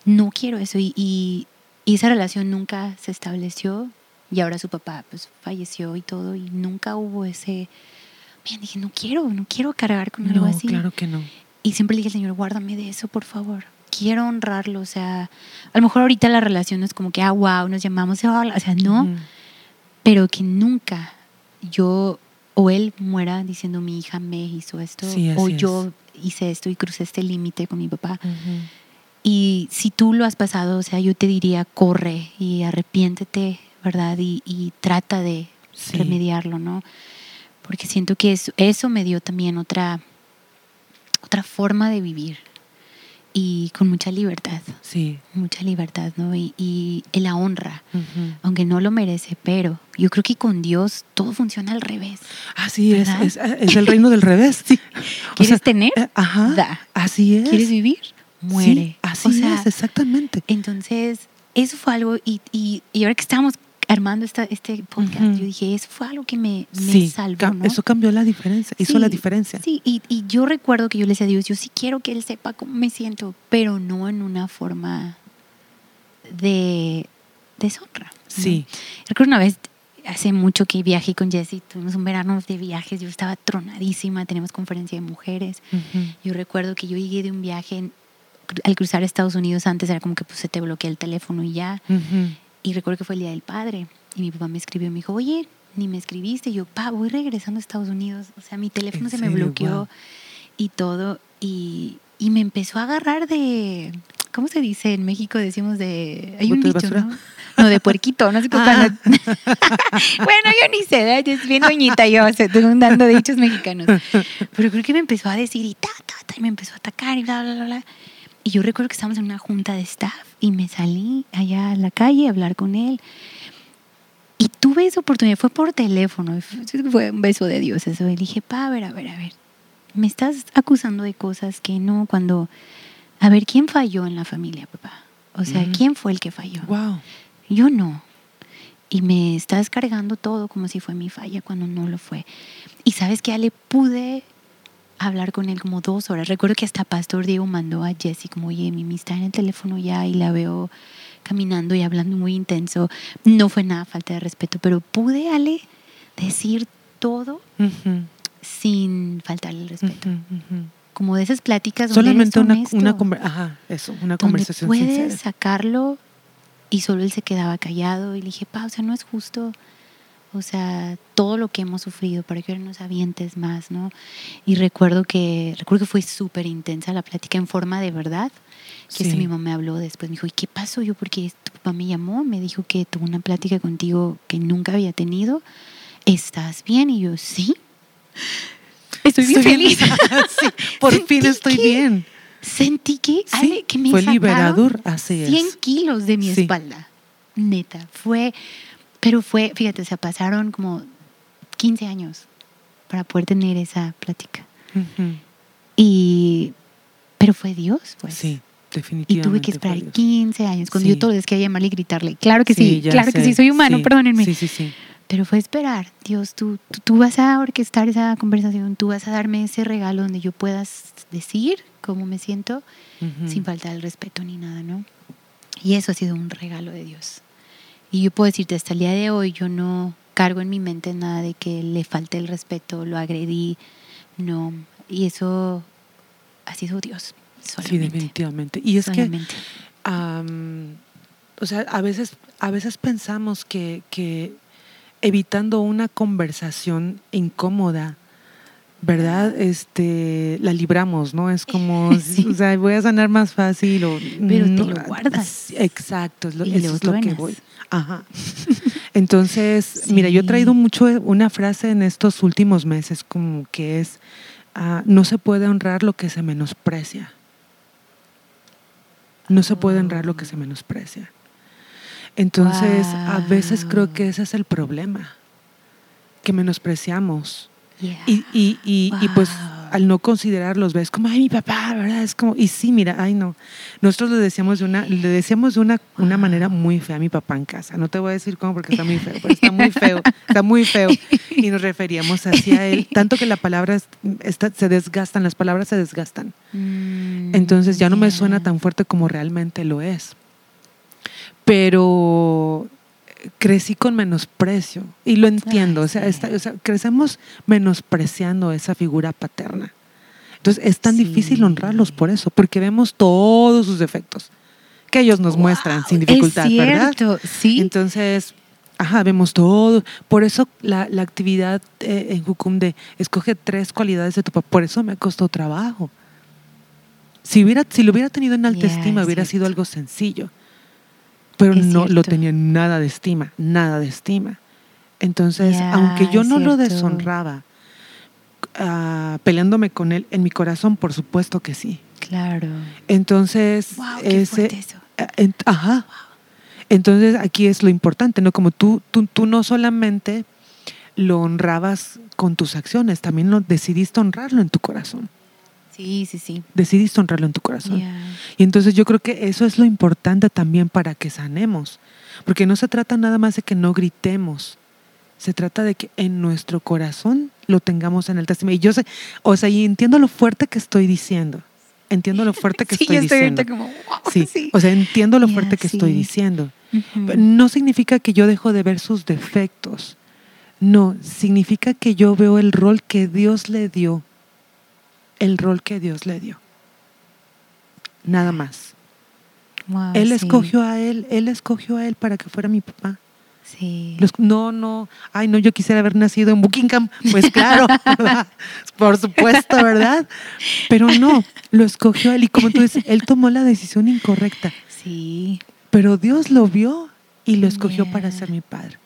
Speaker 2: no.
Speaker 1: quiero eso. Y, y- y esa relación nunca se estableció y ahora su papá pues falleció y todo y nunca hubo ese... Bien, dije, no quiero, no quiero cargar con algo
Speaker 2: No,
Speaker 1: así.
Speaker 2: claro que no.
Speaker 1: Y siempre le dije, Señor, guárdame de eso, por favor. Quiero honrarlo, o sea, a lo mejor ahorita la relación no es como que, ah, wow, nos llamamos, o sea, no,
Speaker 2: Ujú.
Speaker 1: pero que nunca yo o él muera diciendo mi hija me hizo esto
Speaker 2: Sí,
Speaker 1: o
Speaker 2: es.
Speaker 1: yo hice esto y crucé este límite con mi papá.
Speaker 2: Ujú.
Speaker 1: Y si tú lo has pasado, o sea, yo te diría, corre y arrepiéntete, ¿verdad? Y, y trata de
Speaker 2: Sí.
Speaker 1: remediarlo, ¿no? Porque siento que eso, eso me dio también otra, otra forma de vivir y con mucha libertad.
Speaker 2: Sí.
Speaker 1: Mucha libertad, ¿no? Y, y la honra, aunque no lo merece, pero yo creo que con Dios todo funciona al revés.
Speaker 2: Así es, es, es, el reino del revés. Sí.
Speaker 1: ¿Quieres tener?
Speaker 2: Eh, ajá. Da. Así es.
Speaker 1: ¿Quieres vivir? Muere.
Speaker 2: así es, exactamente.
Speaker 1: Entonces, eso fue algo, y, y, y ahora que estamos armando esta, este podcast, yo dije, eso fue algo que me, me salvó. ¿no?
Speaker 2: Eso cambió la diferencia, hizo la diferencia.
Speaker 1: Sí, y, y, yo recuerdo que yo le decía a Dios, yo sí quiero que Él sepa cómo me siento, pero no en una forma de deshonra.
Speaker 2: Sí.
Speaker 1: Recuerdo una vez, hace mucho que viajé con Jessie, tuvimos un verano de viajes, yo estaba tronadísima, tenemos conferencia de mujeres. Yo recuerdo que yo llegué de un viaje al cruzar Estados Unidos antes era como que pues, se te bloquea el teléfono y ya. Y recuerdo que fue el Día del Padre. Y mi papá me escribió y me dijo, oye, ni me escribiste. Y yo, pa, voy regresando a Estados Unidos. O sea, mi teléfono se me bloqueó y todo. Y, y, me empezó a agarrar de, ¿cómo se dice? En México decimos de... Hay un dicho, ¿no? No, de puerquito, no sé cómo. Ah. bueno, yo ni sé, es bien doñita yo, estoy dando dichos mexicanos. Pero creo que me empezó a decir y ta, ta, ta, y me empezó a atacar y bla, bla, bla, bla. Y yo recuerdo que estábamos en una junta de staff y me salí allá a la calle a hablar con él. Y tuve esa oportunidad, fue por teléfono, fue un beso de Dios eso. Y dije, pa, a ver, a ver, a ver, me estás acusando de cosas que no, cuando, a ver, ¿quién falló en la familia, papá? O sea, ¿quién fue el que falló?
Speaker 2: Wow.
Speaker 1: Yo no. Y me estás cargando todo como si fue mi falla cuando no lo fue. Y sabes que ya le pude hablar con él como dos horas. Recuerdo que hasta Pastor Diego mandó a Jesse como, oye, Mimi está en el teléfono ya y la veo caminando y hablando muy intenso. No fue nada falta de respeto, pero pude, Ale, decir todo sin faltarle el respeto. Como de esas pláticas
Speaker 2: Solamente una, una, ajá, eso, una conversación
Speaker 1: puedes sacarlo y solo él se quedaba callado y le dije, pa, o sea, no es justo o sea, todo lo que hemos sufrido para que nos avientes más, ¿no? Y recuerdo que, recuerdo que fue súper intensa la plática en forma de verdad, que ese mismo me habló después, me dijo, ¿y qué pasó? Yo, porque tu papá me llamó, me dijo que tuvo una plática contigo que nunca había tenido, ¿estás bien? Y yo, sí. Estoy bien feliz.
Speaker 2: sí, por fin estoy bien.
Speaker 1: Sentí que, sí, que me
Speaker 2: fue liberador, así
Speaker 1: 100 kilos de mi espalda. Neta, fue pero fue, fíjate, se pasaron como 15 años para poder tener esa plática. Y, pero fue Dios, pues.
Speaker 2: Sí, definitivamente.
Speaker 1: Y tuve que esperar 15 años. Cuando yo todo es que llamarle y gritarle. Claro que sí, claro que sí, soy humano, perdónenme.
Speaker 2: Sí, sí, sí.
Speaker 1: Pero fue esperar, Dios, tú, tú, vas a orquestar esa conversación, tú vas a darme ese regalo donde yo puedas decir cómo me siento sin faltar el respeto ni nada, ¿no? Y eso ha sido un regalo de Dios. Y yo puedo decirte, hasta el día de hoy yo no cargo en mi mente nada de que le falte el respeto, lo agredí, no. Y eso ha sido Dios.
Speaker 2: Sí, definitivamente. Y es que, o sea, a veces, a veces pensamos que, que evitando una conversación incómoda, ¿verdad? Este, la libramos, ¿no? Es como, o sea, voy a sanar más fácil o...
Speaker 1: Pero te lo guardas.
Speaker 2: Exacto, es lo, eso es lo que voy. Ajá. Entonces, mira, yo he traído mucho una frase en estos últimos meses como que es, ah, no se puede honrar lo que se menosprecia. No se puede honrar lo que se menosprecia. Entonces, a veces creo que ese es el problema, que menospreciamos y, y, y, y, pues al no considerarlos ves como, ay, mi papá, ¿verdad? Es como, y sí, mira, ay, no. Nosotros le decíamos de una, le decíamos de una, una manera muy fea a mi papá en casa. No te voy a decir cómo porque está muy feo, pero está muy feo, está muy feo. Y nos referíamos hacia él, tanto que la palabra está, se desgastan, las palabras se desgastan. Mm, Entonces ya no me suena tan fuerte como realmente lo es. Pero crecí con menosprecio y lo entiendo, o, sea, crecemos menospreciando esa figura paterna. Entonces es tan difícil honrarlos por eso, porque vemos todos sus defectos que ellos nos muestran sin dificultad,
Speaker 1: es
Speaker 2: cierto,
Speaker 1: Sí.
Speaker 2: Entonces, ajá, vemos todo. Por eso la, actividad eh, en Jucum de escoge tres cualidades de tu papá, por eso me costó trabajo. Si, hubiera, si lo hubiera tenido en alta estima, hubiera sido algo sencillo pero no lo tenía nada de estima, nada de estima. Entonces, aunque yo no lo deshonraba, ah, peleándome con él en mi corazón, por supuesto que sí.
Speaker 1: Claro.
Speaker 2: Entonces,
Speaker 1: Wow, qué
Speaker 2: ese,
Speaker 1: eso.
Speaker 2: eh, en- ajá. Entonces aquí es lo importante, ¿no? Como tú, tú, tú no solamente lo honrabas con tus acciones, también lo decidiste honrarlo en tu corazón.
Speaker 1: Sí, sí, sí.
Speaker 2: Decidiste honrarlo en tu corazón. Y entonces yo creo que eso es lo importante también para que sanemos. Porque no se trata nada más de que no gritemos. Se trata de que en nuestro corazón lo tengamos en el testimonio. Y yo sé, o sea, y entiendo lo fuerte que estoy diciendo. Entiendo lo fuerte que
Speaker 1: sí,
Speaker 2: estoy
Speaker 1: yo estoy
Speaker 2: diciendo.
Speaker 1: como, wow,
Speaker 2: Sí,
Speaker 1: sí.
Speaker 2: o sea, entiendo lo fuerte que estoy diciendo. No significa que yo dejo de ver sus defectos. No, significa que yo veo el rol que Dios le dio. El rol que Dios le dio. Nada más.
Speaker 1: Wow,
Speaker 2: Él
Speaker 1: sí.
Speaker 2: escogió a él, él escogió a él para que fuera mi papá.
Speaker 1: Sí.
Speaker 2: Los- no, no, ay, no, yo quisiera haber nacido en Buckingham. Pues claro, ¿verdad? por supuesto, ¿verdad? Pero no, lo escogió él y como tú dices, él tomó la decisión incorrecta,
Speaker 1: Sí.
Speaker 2: pero Dios lo vio y lo escogió
Speaker 1: Yeah.
Speaker 2: para ser mi padre.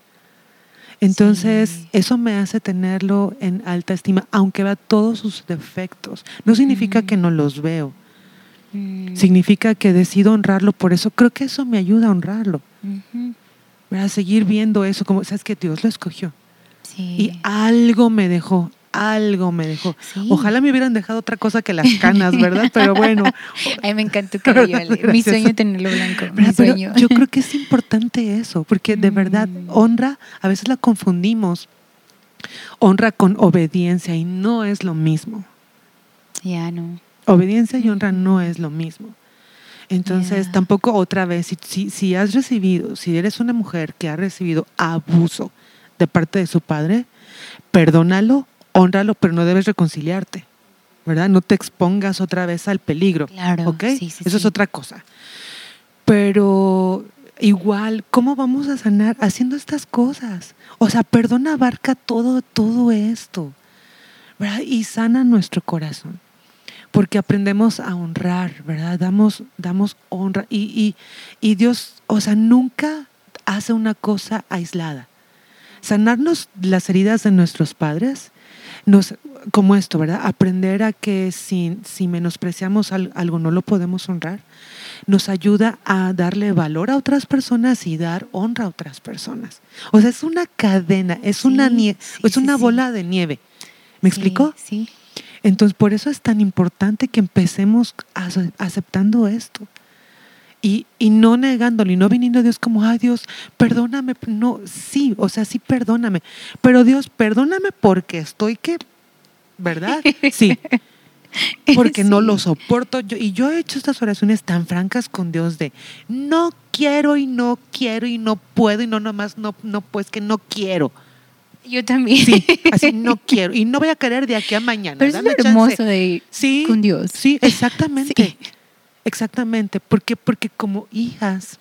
Speaker 2: Entonces,
Speaker 1: Sí.
Speaker 2: eso me hace tenerlo en alta estima, aunque vea todos sus defectos. No significa
Speaker 1: Mm.
Speaker 2: que no los veo,
Speaker 1: Mm.
Speaker 2: significa que decido honrarlo, por eso creo que eso me ayuda a honrarlo.
Speaker 1: Ujú.
Speaker 2: ¿verdad? Seguir viendo eso, como, sabes que Dios lo escogió.
Speaker 1: Sí.
Speaker 2: Y algo me dejó, algo me dejó.
Speaker 1: Sí.
Speaker 2: Ojalá me hubieran dejado otra cosa que las canas, ¿verdad? Pero bueno.
Speaker 1: Ay, me tu cabello, Ale. Mi sueño es tenerlo blanco. Mi
Speaker 2: ¿verdad?
Speaker 1: Sueño.
Speaker 2: yo creo que es importante eso, porque de verdad,
Speaker 1: Mm.
Speaker 2: honra, a veces la confundimos. Honra con obediencia y no es lo mismo.
Speaker 1: Ya no.
Speaker 2: Obediencia y honra no es lo mismo. Entonces,
Speaker 1: Yeah.
Speaker 2: tampoco otra vez, si, si, si has recibido, si eres una mujer que ha recibido abuso de parte de su padre, perdónalo, honralo, pero no debes reconciliarte, ¿verdad? No te expongas otra vez al peligro,
Speaker 1: Claro.
Speaker 2: ¿ok?
Speaker 1: Sí, sí,
Speaker 2: Eso es otra cosa. Pero igual, ¿cómo vamos a sanar haciendo estas cosas? O sea, perdona abarca todo, todo esto, ¿verdad? Y sana nuestro corazón porque aprendemos a honrar, ¿verdad? Damos, damos honra. Y, y, y Dios, o sea, nunca hace una cosa aislada. Sanarnos las heridas de nuestros padres, nos, como esto, ¿verdad? Aprender a que si, si menospreciamos al- algo no lo podemos honrar, nos ayuda a darle valor a otras personas y dar honra a otras personas. O sea, es una cadena, es
Speaker 1: Sí,
Speaker 2: una, nie-
Speaker 1: sí,
Speaker 2: es una
Speaker 1: sí.
Speaker 2: bola de nieve. ¿Me explicó?
Speaker 1: Sí.
Speaker 2: Entonces, por eso es tan importante que empecemos ace- aceptando esto. Y, y no negándolo y no viniendo a Dios como, ay Dios, perdóname. No, sí, o sea, sí, perdóname. Pero Dios, perdóname porque estoy que, ¿verdad? Sí. Porque no lo soporto. Yo, y yo he hecho estas oraciones tan francas con Dios de no quiero y no quiero y no puedo y no nomás, no, no, pues que no quiero.
Speaker 1: Yo también.
Speaker 2: Sí, así no quiero. Y no voy a querer de aquí a mañana.
Speaker 1: Pero es
Speaker 2: chance.
Speaker 1: hermoso de
Speaker 2: Sí,
Speaker 1: con Dios.
Speaker 2: Sí, exactamente.
Speaker 1: Sí.
Speaker 2: Exactamente. Porque, porque como hijas,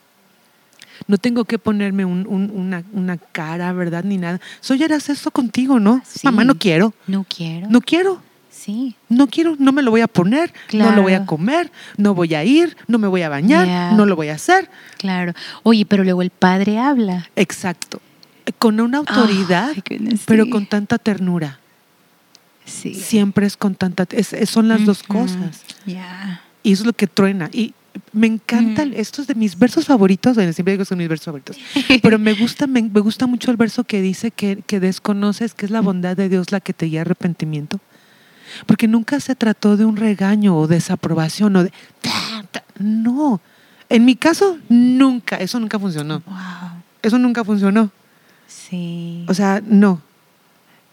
Speaker 2: no tengo que ponerme un- un- una, una cara, ¿verdad? Ni nada. Soy harás esto contigo, ¿no?
Speaker 1: Sí.
Speaker 2: Mamá, no quiero.
Speaker 1: No quiero.
Speaker 2: No quiero.
Speaker 1: Sí.
Speaker 2: No quiero, no me lo voy a poner, no lo voy a
Speaker 1: Claro.
Speaker 2: comer, no voy a ir, no me voy a bañar, no lo voy a hacer.
Speaker 1: Claro. Oye, pero luego el padre habla.
Speaker 2: Exacto. Con una autoridad,
Speaker 1: goodness,
Speaker 2: pero
Speaker 1: sí.
Speaker 2: con tanta ternura.
Speaker 1: Sí.
Speaker 2: Siempre es con tanta... es- es- son las dos cosas.
Speaker 1: Ya.
Speaker 2: Y eso es lo que truena. Y me encanta,
Speaker 1: Mm.
Speaker 2: esto es de mis versos favoritos, bueno, siempre digo que son mis versos favoritos, pero me gusta, me, me gusta mucho el verso que dice que, que desconoces que es la bondad de Dios la que te guía arrepentimiento. Porque nunca se trató de un regaño o desaprobación o de... No. En mi caso, nunca, eso nunca funcionó.
Speaker 1: Wow.
Speaker 2: Eso nunca funcionó.
Speaker 1: Sí.
Speaker 2: O sea, no.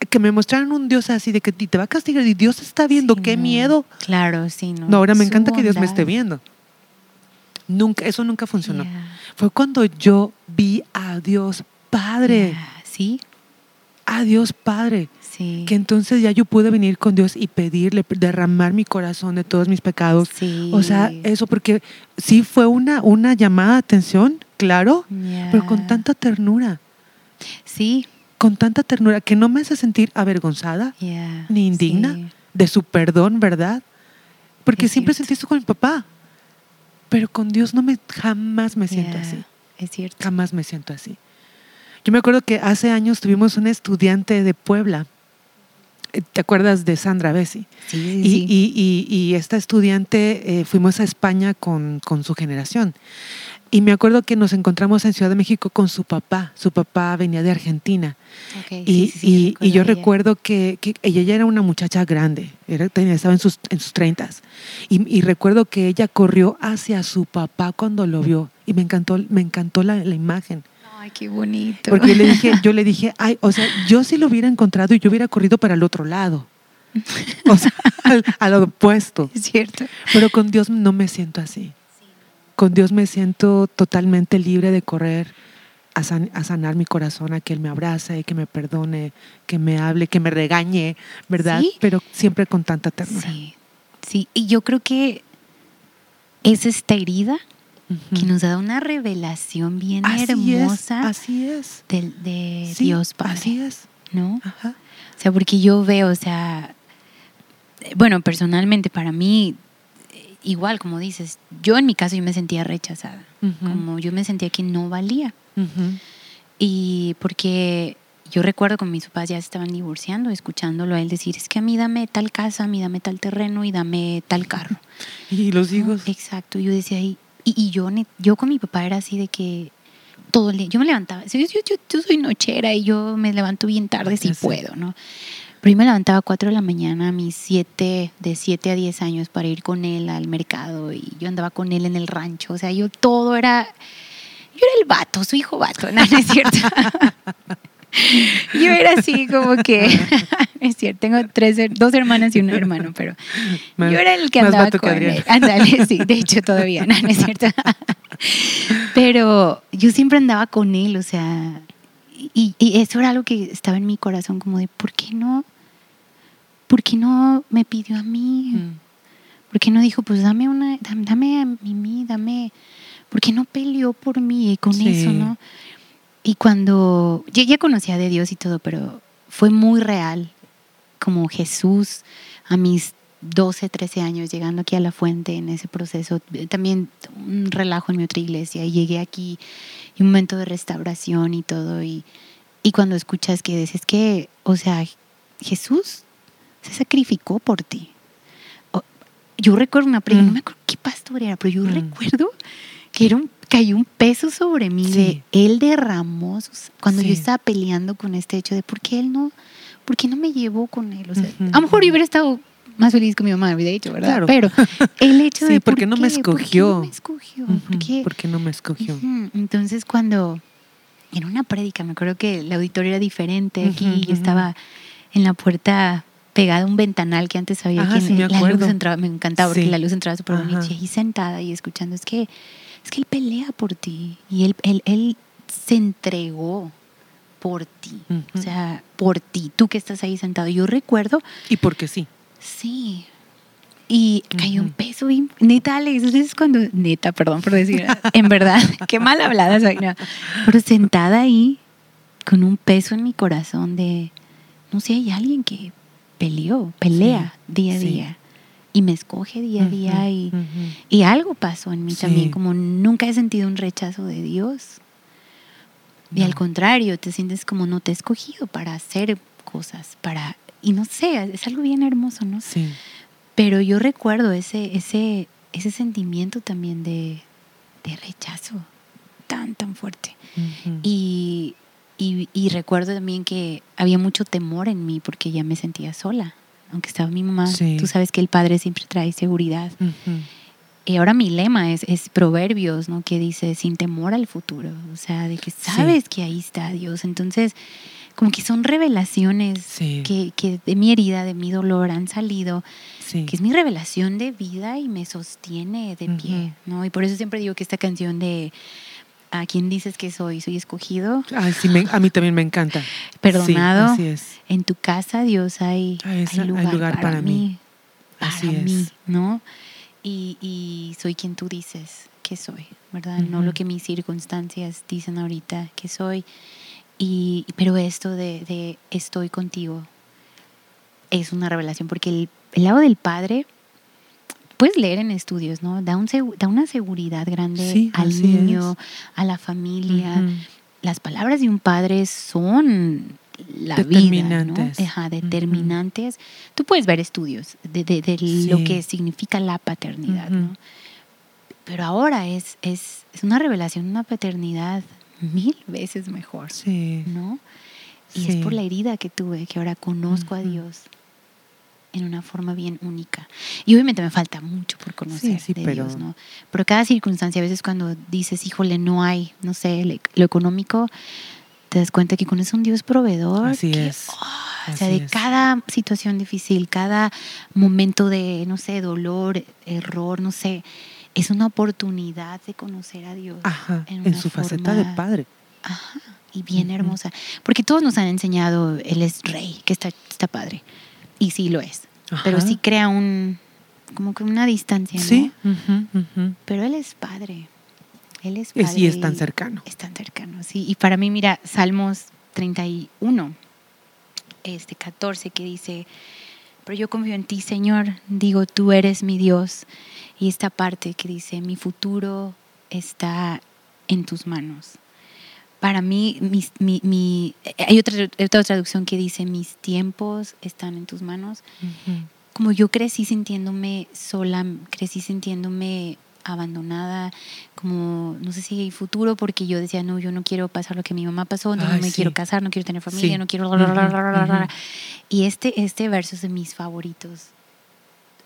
Speaker 2: Que me mostraran un Dios así de que te va a castigar y Dios está viendo,
Speaker 1: Sí,
Speaker 2: qué
Speaker 1: no.
Speaker 2: miedo.
Speaker 1: Claro, sí, no.
Speaker 2: No, ahora me
Speaker 1: Su
Speaker 2: encanta que Dios me esté viendo. Nunca, eso nunca funcionó. Fue cuando yo vi a Dios Padre.
Speaker 1: Sí,
Speaker 2: a Dios Padre,
Speaker 1: sí.
Speaker 2: que entonces ya yo pude venir con Dios y pedirle, derramar mi corazón de todos mis pecados.
Speaker 1: Sí.
Speaker 2: O sea, eso porque sí fue una, una llamada de atención, claro, pero con tanta ternura,
Speaker 1: Sí.
Speaker 2: Con tanta ternura que no me hace sentir avergonzada ni indigna
Speaker 1: sí.
Speaker 2: de su perdón, ¿verdad? Porque
Speaker 1: Es
Speaker 2: siempre
Speaker 1: cierto.
Speaker 2: sentí esto con mi papá, pero con Dios no me jamás me siento así.
Speaker 1: Es cierto.
Speaker 2: Jamás me siento así. Yo me acuerdo que hace años tuvimos un estudiante de Puebla ¿Te acuerdas de Sandra Bessi?
Speaker 1: Sí,
Speaker 2: Y,
Speaker 1: sí.
Speaker 2: y- y- y esta estudiante, eh, fuimos a España con, con su generación. Y me acuerdo que nos encontramos en Ciudad de México con su papá. Su papá venía de Argentina. Y,
Speaker 1: sí, sí, sí,
Speaker 2: y- y yo
Speaker 1: ella.
Speaker 2: recuerdo que, que ella ya era una muchacha grande, era, tenía- estaba en sus, en sus 30 y, y recuerdo que ella corrió hacia su papá cuando lo vio y me encantó, me encantó la, la imagen.
Speaker 1: Ay, qué bonito.
Speaker 2: Porque yo le dije, yo le dije, ay, o sea, yo si lo hubiera encontrado y yo hubiera corrido para el otro lado. O sea, al, al opuesto.
Speaker 1: Es cierto.
Speaker 2: Pero con Dios no me siento así. Con Dios me siento totalmente libre de correr a, san- a sanar mi corazón, a que Él me abrace, que me perdone, que me hable, que me regañe, ¿verdad?
Speaker 1: Sí.
Speaker 2: Pero siempre con tanta ternura.
Speaker 1: Sí, sí. Y yo creo que es esta herida que nos da una revelación bien
Speaker 2: así
Speaker 1: hermosa
Speaker 2: Es, así es.
Speaker 1: de,
Speaker 2: Sí,
Speaker 1: Dios Padre.
Speaker 2: Así es.
Speaker 1: ¿No?
Speaker 2: Ajá.
Speaker 1: O sea, porque yo veo, o sea, bueno, personalmente para mí, igual como dices, yo en mi caso yo me sentía rechazada, como yo me sentía que no valía. Y porque yo recuerdo con mis papás ya estaban divorciando, escuchándolo a él decir, es que a mí dame tal casa, a mí dame tal terreno y dame tal carro.
Speaker 2: Y los
Speaker 1: ¿no?
Speaker 2: hijos.
Speaker 1: Exacto, yo decía, y, y, yo, yo con mi papá era así de que todo el día, yo me levantaba, yo, yo, yo- soy nochera y yo me levanto bien tarde si puedo, ¿no? Pero yo me levantaba a 4 de la mañana a mis 7, de 7 a 10 años para ir con él al mercado y yo andaba con él en el rancho, o sea, yo todo era, yo era el vato, su hijo vato, no, no es cierto. Yo era así como que, es cierto, tengo tres, dos hermanas y un hermano, pero
Speaker 2: Más-
Speaker 1: yo era el que andaba
Speaker 2: que
Speaker 1: con él. Ándale, sí, de hecho todavía, no, no es cierto. Pero yo siempre andaba con él, o sea, y, y eso era algo que estaba en mi corazón, como de, ¿por qué no? ¿Por qué no me pidió a mí?
Speaker 2: Mm.
Speaker 1: ¿Por qué no dijo, pues dame una, dame, dame a mí, dame, ¿por qué no peleó por mí con
Speaker 2: Sí.
Speaker 1: eso, no? Y cuando, yo ya conocía de Dios y todo, pero fue muy real, como Jesús a mis 12, 13 años, llegando aquí a la fuente en ese proceso, eh, también un relajo en mi otra iglesia, y llegué aquí, y un momento de restauración y todo, y, y cuando escuchas que dices que, o sea, Jesús se sacrificó por ti. Yo recuerdo una predica, no
Speaker 2: Mm.
Speaker 1: me acuerdo qué pastor era, pero yo
Speaker 2: Mm.
Speaker 1: recuerdo que era un, cayó un peso sobre mí
Speaker 2: Sí.
Speaker 1: de él derramó sus- cuando yo estaba peleando con este hecho de por qué él no, por qué no me llevó con él. O sea,
Speaker 2: Ujú.
Speaker 1: a lo mejor yo hubiera estado más feliz con mi mamá, de hecho, ¿verdad?
Speaker 2: Claro.
Speaker 1: Pero el hecho
Speaker 2: Sí,
Speaker 1: de
Speaker 2: ¿por qué no me
Speaker 1: ¿Por qué no
Speaker 2: escogió?
Speaker 1: me escogió? ¿Por qué?
Speaker 2: ¿Por qué no me escogió?
Speaker 1: Entonces cuando en una prédica, me acuerdo que el auditorio era diferente aquí, yo
Speaker 2: ujú.
Speaker 1: estaba en la puerta pegada a un ventanal que antes había
Speaker 2: Ajá, sí, me
Speaker 1: la luz entraba, me encantaba porque
Speaker 2: Sí.
Speaker 1: la luz entraba súper bonita, y ahí sentada y escuchando, es que, es que él pelea por ti, y él, él, él se entregó por ti, o sea, por ti, tú que estás ahí sentado. Yo recuerdo
Speaker 2: Y porque sí.
Speaker 1: Sí. Y cayó un peso bien. Neta, Alex, entonces cuando. Neta, perdón por decir. En verdad, qué mal hablada soy. no. Pero sentada ahí, con un peso en mi corazón de. No sé, hay alguien que peleó, pelea día a
Speaker 2: sí.
Speaker 1: día. Y me escoge día a día.
Speaker 2: Ujú,
Speaker 1: Y,
Speaker 2: ujú.
Speaker 1: y algo pasó en mí
Speaker 2: Sí.
Speaker 1: también. Como nunca he sentido un rechazo de Dios. Y al contrario, te sientes como no te he escogido para hacer cosas, para. Y no sé, es algo bien hermoso, ¿no?
Speaker 2: Sí.
Speaker 1: Pero yo recuerdo ese, ese, ese sentimiento también de, de rechazo tan, tan fuerte. Y, y, y recuerdo también que había mucho temor en mí porque ya me sentía sola. Aunque estaba mi mamá,
Speaker 2: Sí.
Speaker 1: tú sabes que el padre siempre trae seguridad.
Speaker 2: Ujú.
Speaker 1: Y ahora mi lema es, es Proverbios, ¿no? Que dice, sin temor al futuro. O sea, de que sabes que ahí está Dios. Entonces, como que son revelaciones
Speaker 2: Sí.
Speaker 1: que, que de mi herida, de mi dolor han salido
Speaker 2: Sí.
Speaker 1: que es mi revelación de vida y me sostiene de pie, ¿no? Y por eso siempre digo que esta canción de ¿A quién dices que soy? Soy escogido,
Speaker 2: Ay, sí, me- a mí también me encanta.
Speaker 1: perdonado.
Speaker 2: Sí, así es.
Speaker 1: En tu casa, Dios, hay,
Speaker 2: Ah,
Speaker 1: hay lugar,
Speaker 2: hay lugar
Speaker 1: para,
Speaker 2: para
Speaker 1: mí,
Speaker 2: mí.
Speaker 1: para
Speaker 2: Así
Speaker 1: mí,
Speaker 2: es.
Speaker 1: ¿no? Y, y soy quien tú dices que soy, ¿verdad? No lo que mis circunstancias dicen ahorita que soy. Y, pero esto de, de estoy contigo es una revelación, porque el, el lado del Padre, puedes leer en estudios, ¿no? Da, un, da una seguridad grande
Speaker 2: Sí,
Speaker 1: al niño,
Speaker 2: es.
Speaker 1: a la familia. Las palabras de un padre son la vida, ¿no? Ajá, determinantes. Tú puedes ver estudios de, de, lo que significa la paternidad, ¿no? Pero ahora es, es, es, una revelación, una paternidad mil veces mejor, sí. ¿no? Y es por la herida que tuve, que ahora conozco a Dios en una forma bien única. Y obviamente me falta mucho por conocer de pero... Dios, ¿no? Pero cada circunstancia, a veces cuando dices, híjole, no hay, no sé, lo económico, te das cuenta que con eso un Dios proveedor.
Speaker 2: Así es.
Speaker 1: o sea, de cada situación difícil, cada momento de, no sé, dolor, error, no sé, es una oportunidad de conocer a Dios.
Speaker 2: Ajá, en, su faceta de padre.
Speaker 1: Ajá, y bien hermosa. Porque todos nos han enseñado, Él es rey, que está, está padre. Y sí lo es. Pero sí crea un, como que una distancia, ¿no?
Speaker 2: Sí.
Speaker 1: Pero él es padre. Él es padre.
Speaker 2: Y es tan cercano.
Speaker 1: Es tan cercano, sí. Y para mí, mira, Salmos 31, este 14, que dice, pero yo confío en ti, Señor. Digo, tú eres mi Dios. Y esta parte que dice, mi futuro está en tus manos para mí, mi, hay otra, otra, traducción que dice, mis tiempos están en tus manos. Como yo crecí sintiéndome sola, crecí sintiéndome abandonada, como no sé si hay futuro, porque yo decía, no, yo no quiero pasar lo que mi mamá pasó, no, me quiero casar, no quiero tener familia, no quiero... Y este, este verso es de mis favoritos.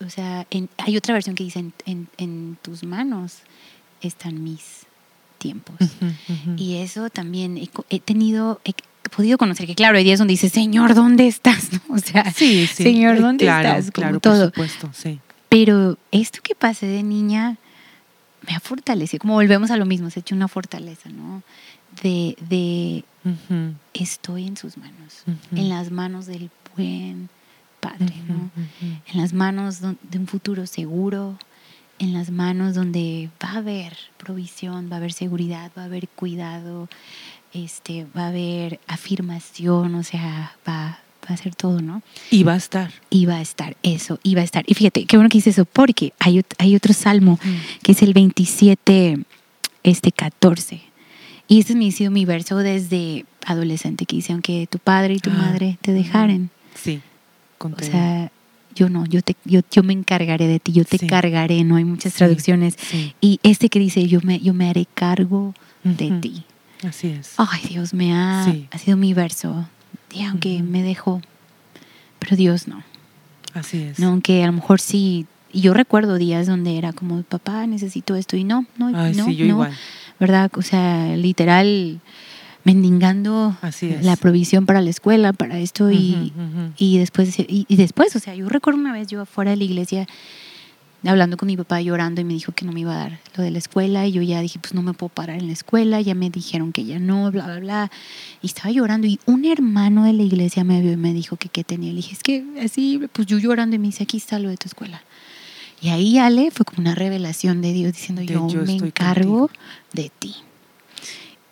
Speaker 1: O sea, hay otra versión que dice, en, en tus manos están mis tiempos. Y eso también he, tenido, he podido conocer que, claro, hay días donde dice, Señor, ¿dónde estás? O sea, Señor, ¿dónde estás?
Speaker 2: claro, todo. Por supuesto, sí.
Speaker 1: Pero esto que pasé de niña me ha fortalecido, como volvemos a lo mismo, se ha hecho una fortaleza, ¿no? De, de estoy en sus manos, en las manos del buen Padre, ¿no? En las manos de un futuro seguro, en las manos donde va a haber provisión, va a haber seguridad, va a haber cuidado, este, va a haber afirmación, o sea, va, va a ser todo, ¿no?
Speaker 2: Y va a estar.
Speaker 1: Y va a estar, eso, y va a estar. Y fíjate, qué bueno que dice eso, porque hay, hay otro salmo que es el 27, este 14. Y este ha sido mi verso desde adolescente, que dice, aunque tu padre y tu ah, madre te dejaren.
Speaker 2: Sí.
Speaker 1: O sea, yo no, yo, te, yo, yo me encargaré de ti, yo te cargaré, no hay muchas traducciones. Y este que dice, yo me, yo me haré cargo de ti.
Speaker 2: Así es.
Speaker 1: Ay, Dios, me ha, ha sido mi verso. Y aunque me dejó, pero Dios no.
Speaker 2: Así es.
Speaker 1: No, aunque a lo mejor sí, y yo recuerdo días donde era como, papá, necesito esto, y no, no, no, no, igual. ¿verdad? O sea, literal mendigando la provisión para la escuela, para esto y, y después, y, después, o sea, yo recuerdo una vez yo afuera de la iglesia hablando con mi papá llorando y me dijo que no me iba a dar lo de la escuela y yo ya dije, pues no me puedo parar en la escuela, ya me dijeron que ya no, bla, bla, bla. Y estaba llorando y un hermano de la iglesia me vio y me dijo que qué tenía. Le dije, es que así, pues yo llorando y me dice, aquí está lo de tu escuela. Y ahí Ale fue como una revelación de Dios diciendo, yo, me encargo de ti.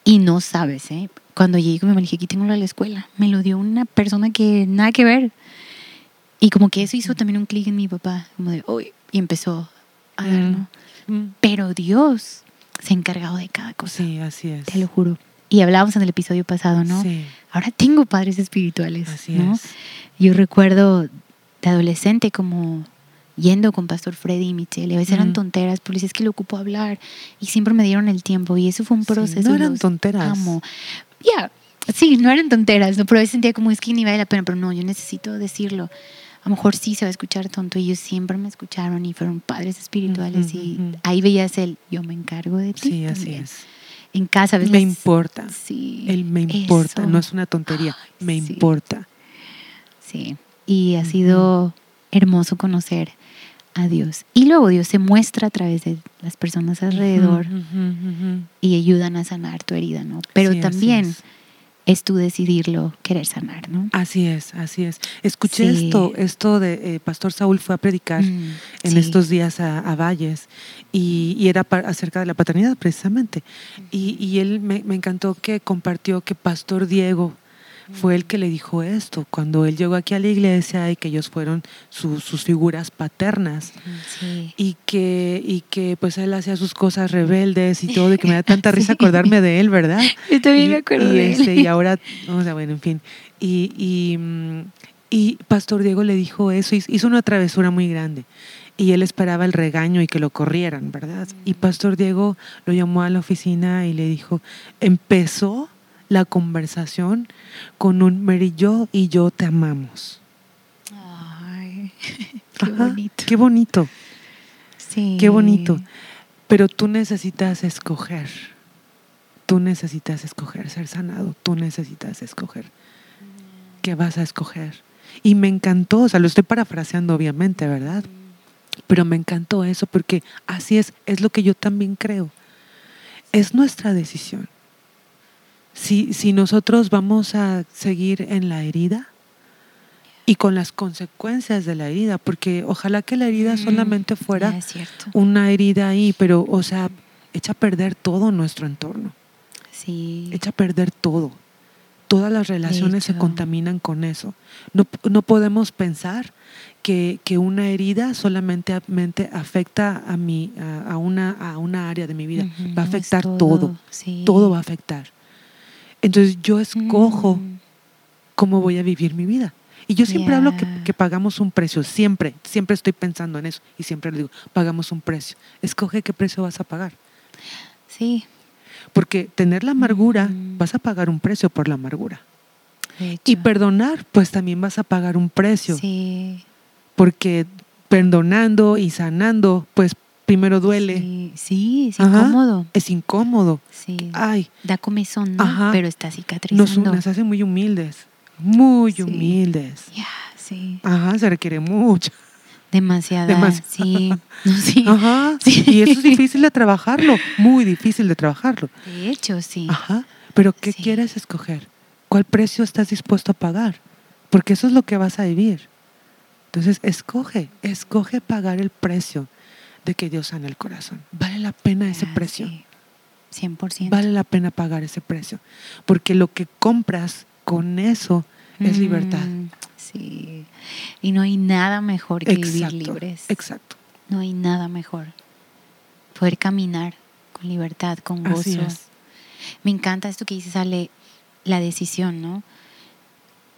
Speaker 1: Y no sabes, ¿eh? Cuando llegué, me dije, aquí tengo la escuela. Me lo dio una persona que nada que ver. Y como que eso hizo también un clic en mi papá, como de, uy, y empezó a dar, ¿no? Mm. Mm. Pero Dios se ha encargado de cada cosa.
Speaker 2: Sí, así es.
Speaker 1: Te lo juro. Y hablábamos en el episodio pasado, ¿no? Sí. Ahora tengo padres espirituales, así ¿no? Es. Yo recuerdo de adolescente como yendo con Pastor Freddy y Michelle. A veces eran tonteras, pero es que le ocupo hablar. Y siempre me dieron el tiempo. Y eso fue un proceso.
Speaker 2: no eran tonteras.
Speaker 1: Amo. Ya, sí, no eran tonteras, ¿no? pero a veces sentía como es que ni vale la pena. Pero no, yo necesito decirlo. A lo mejor sí se va a escuchar tonto. Y ellos siempre me escucharon y fueron padres espirituales. y ahí veías el yo me encargo de ti.
Speaker 2: Sí, así es.
Speaker 1: En casa, a veces.
Speaker 2: Me importa. Sí. Él me importa. No es una tontería. me importa.
Speaker 1: Sí. Y ha sido hermoso conocer a Dios. Y luego Dios se muestra a través de las personas alrededor y ayudan a sanar tu herida, ¿no? Pero también es. tú decidirlo, querer sanar, ¿no?
Speaker 2: Así es, así es. Escuché esto, esto de eh, Pastor Saúl fue a predicar mm, en estos días a, Valles y, era acerca de la paternidad precisamente. Y, y él me, me encantó que compartió que Pastor Diego fue el que le dijo esto. Cuando él llegó aquí a la iglesia y que ellos fueron sus figuras paternas y, que, y que pues él hacía sus cosas rebeldes y todo, y que me da tanta risa acordarme de él, ¿verdad?
Speaker 1: Yo también me acuerdo
Speaker 2: y,
Speaker 1: de
Speaker 2: este, y ahora, o sea, bueno, en fin. Y, y, y Pastor Diego le dijo eso, hizo una travesura muy grande y él esperaba el regaño y que lo corrieran, ¿verdad? Y mm. Pastor Diego lo llamó a la oficina y le dijo, empezó la conversación con un Mary yo y yo te amamos.
Speaker 1: Ay, qué bonito.
Speaker 2: Qué bonito.
Speaker 1: Sí.
Speaker 2: Qué bonito. Pero tú necesitas escoger. Tú necesitas escoger ser sanado. Tú necesitas escoger. ¿Qué vas a escoger? Y me encantó, o sea, lo estoy parafraseando obviamente, ¿verdad? Pero me encantó eso porque así es, es lo que yo también creo. Es nuestra decisión si, si nosotros vamos a seguir en la herida y con las consecuencias de la herida, porque ojalá que la herida mm, solamente fuera una herida ahí, pero, o sea, echa a perder todo nuestro entorno.
Speaker 1: Sí.
Speaker 2: Echa a perder todo. Todas las relaciones se contaminan con eso. No, no podemos pensar que, que, una herida solamente afecta a, mi, a, una, a una área de mi vida. va a afectar todo. Todo va a afectar. Entonces yo escojo mm. cómo voy a vivir mi vida. Y yo siempre hablo que, pagamos un precio, siempre, siempre estoy pensando en eso y siempre le digo, pagamos un precio. Escoge qué precio vas a pagar.
Speaker 1: Sí.
Speaker 2: Porque tener la amargura, mm. vas a pagar un precio por la amargura. Y perdonar, pues también vas a pagar un precio.
Speaker 1: Sí.
Speaker 2: Porque perdonando y sanando, pues primero duele.
Speaker 1: Sí, es incómodo.
Speaker 2: Es incómodo.
Speaker 1: Sí.
Speaker 2: Ay.
Speaker 1: Da comezón, ¿no? Pero está cicatrizando.
Speaker 2: Nos, nos hace muy humildes. Muy humildes.
Speaker 1: Ya, sí.
Speaker 2: Ajá, se requiere mucho.
Speaker 1: Demasiada. Sí. sí.
Speaker 2: Ajá. Y eso es difícil de trabajarlo. Muy difícil de trabajarlo.
Speaker 1: De hecho, sí.
Speaker 2: Ajá. Pero ¿qué quieres escoger? ¿Cuál precio estás dispuesto a pagar? Porque eso es lo que vas a vivir. Entonces, escoge, escoge pagar el precio de que Dios sana el corazón. Vale la pena ese ah, precio.
Speaker 1: 100%.
Speaker 2: Vale la pena pagar ese precio. Porque lo que compras con eso es libertad. Mm,
Speaker 1: sí. Y no hay nada mejor que vivir libres.
Speaker 2: Exacto.
Speaker 1: No hay nada mejor. Poder caminar con libertad, con gozo. Me encanta esto que dices, sale la decisión, ¿no?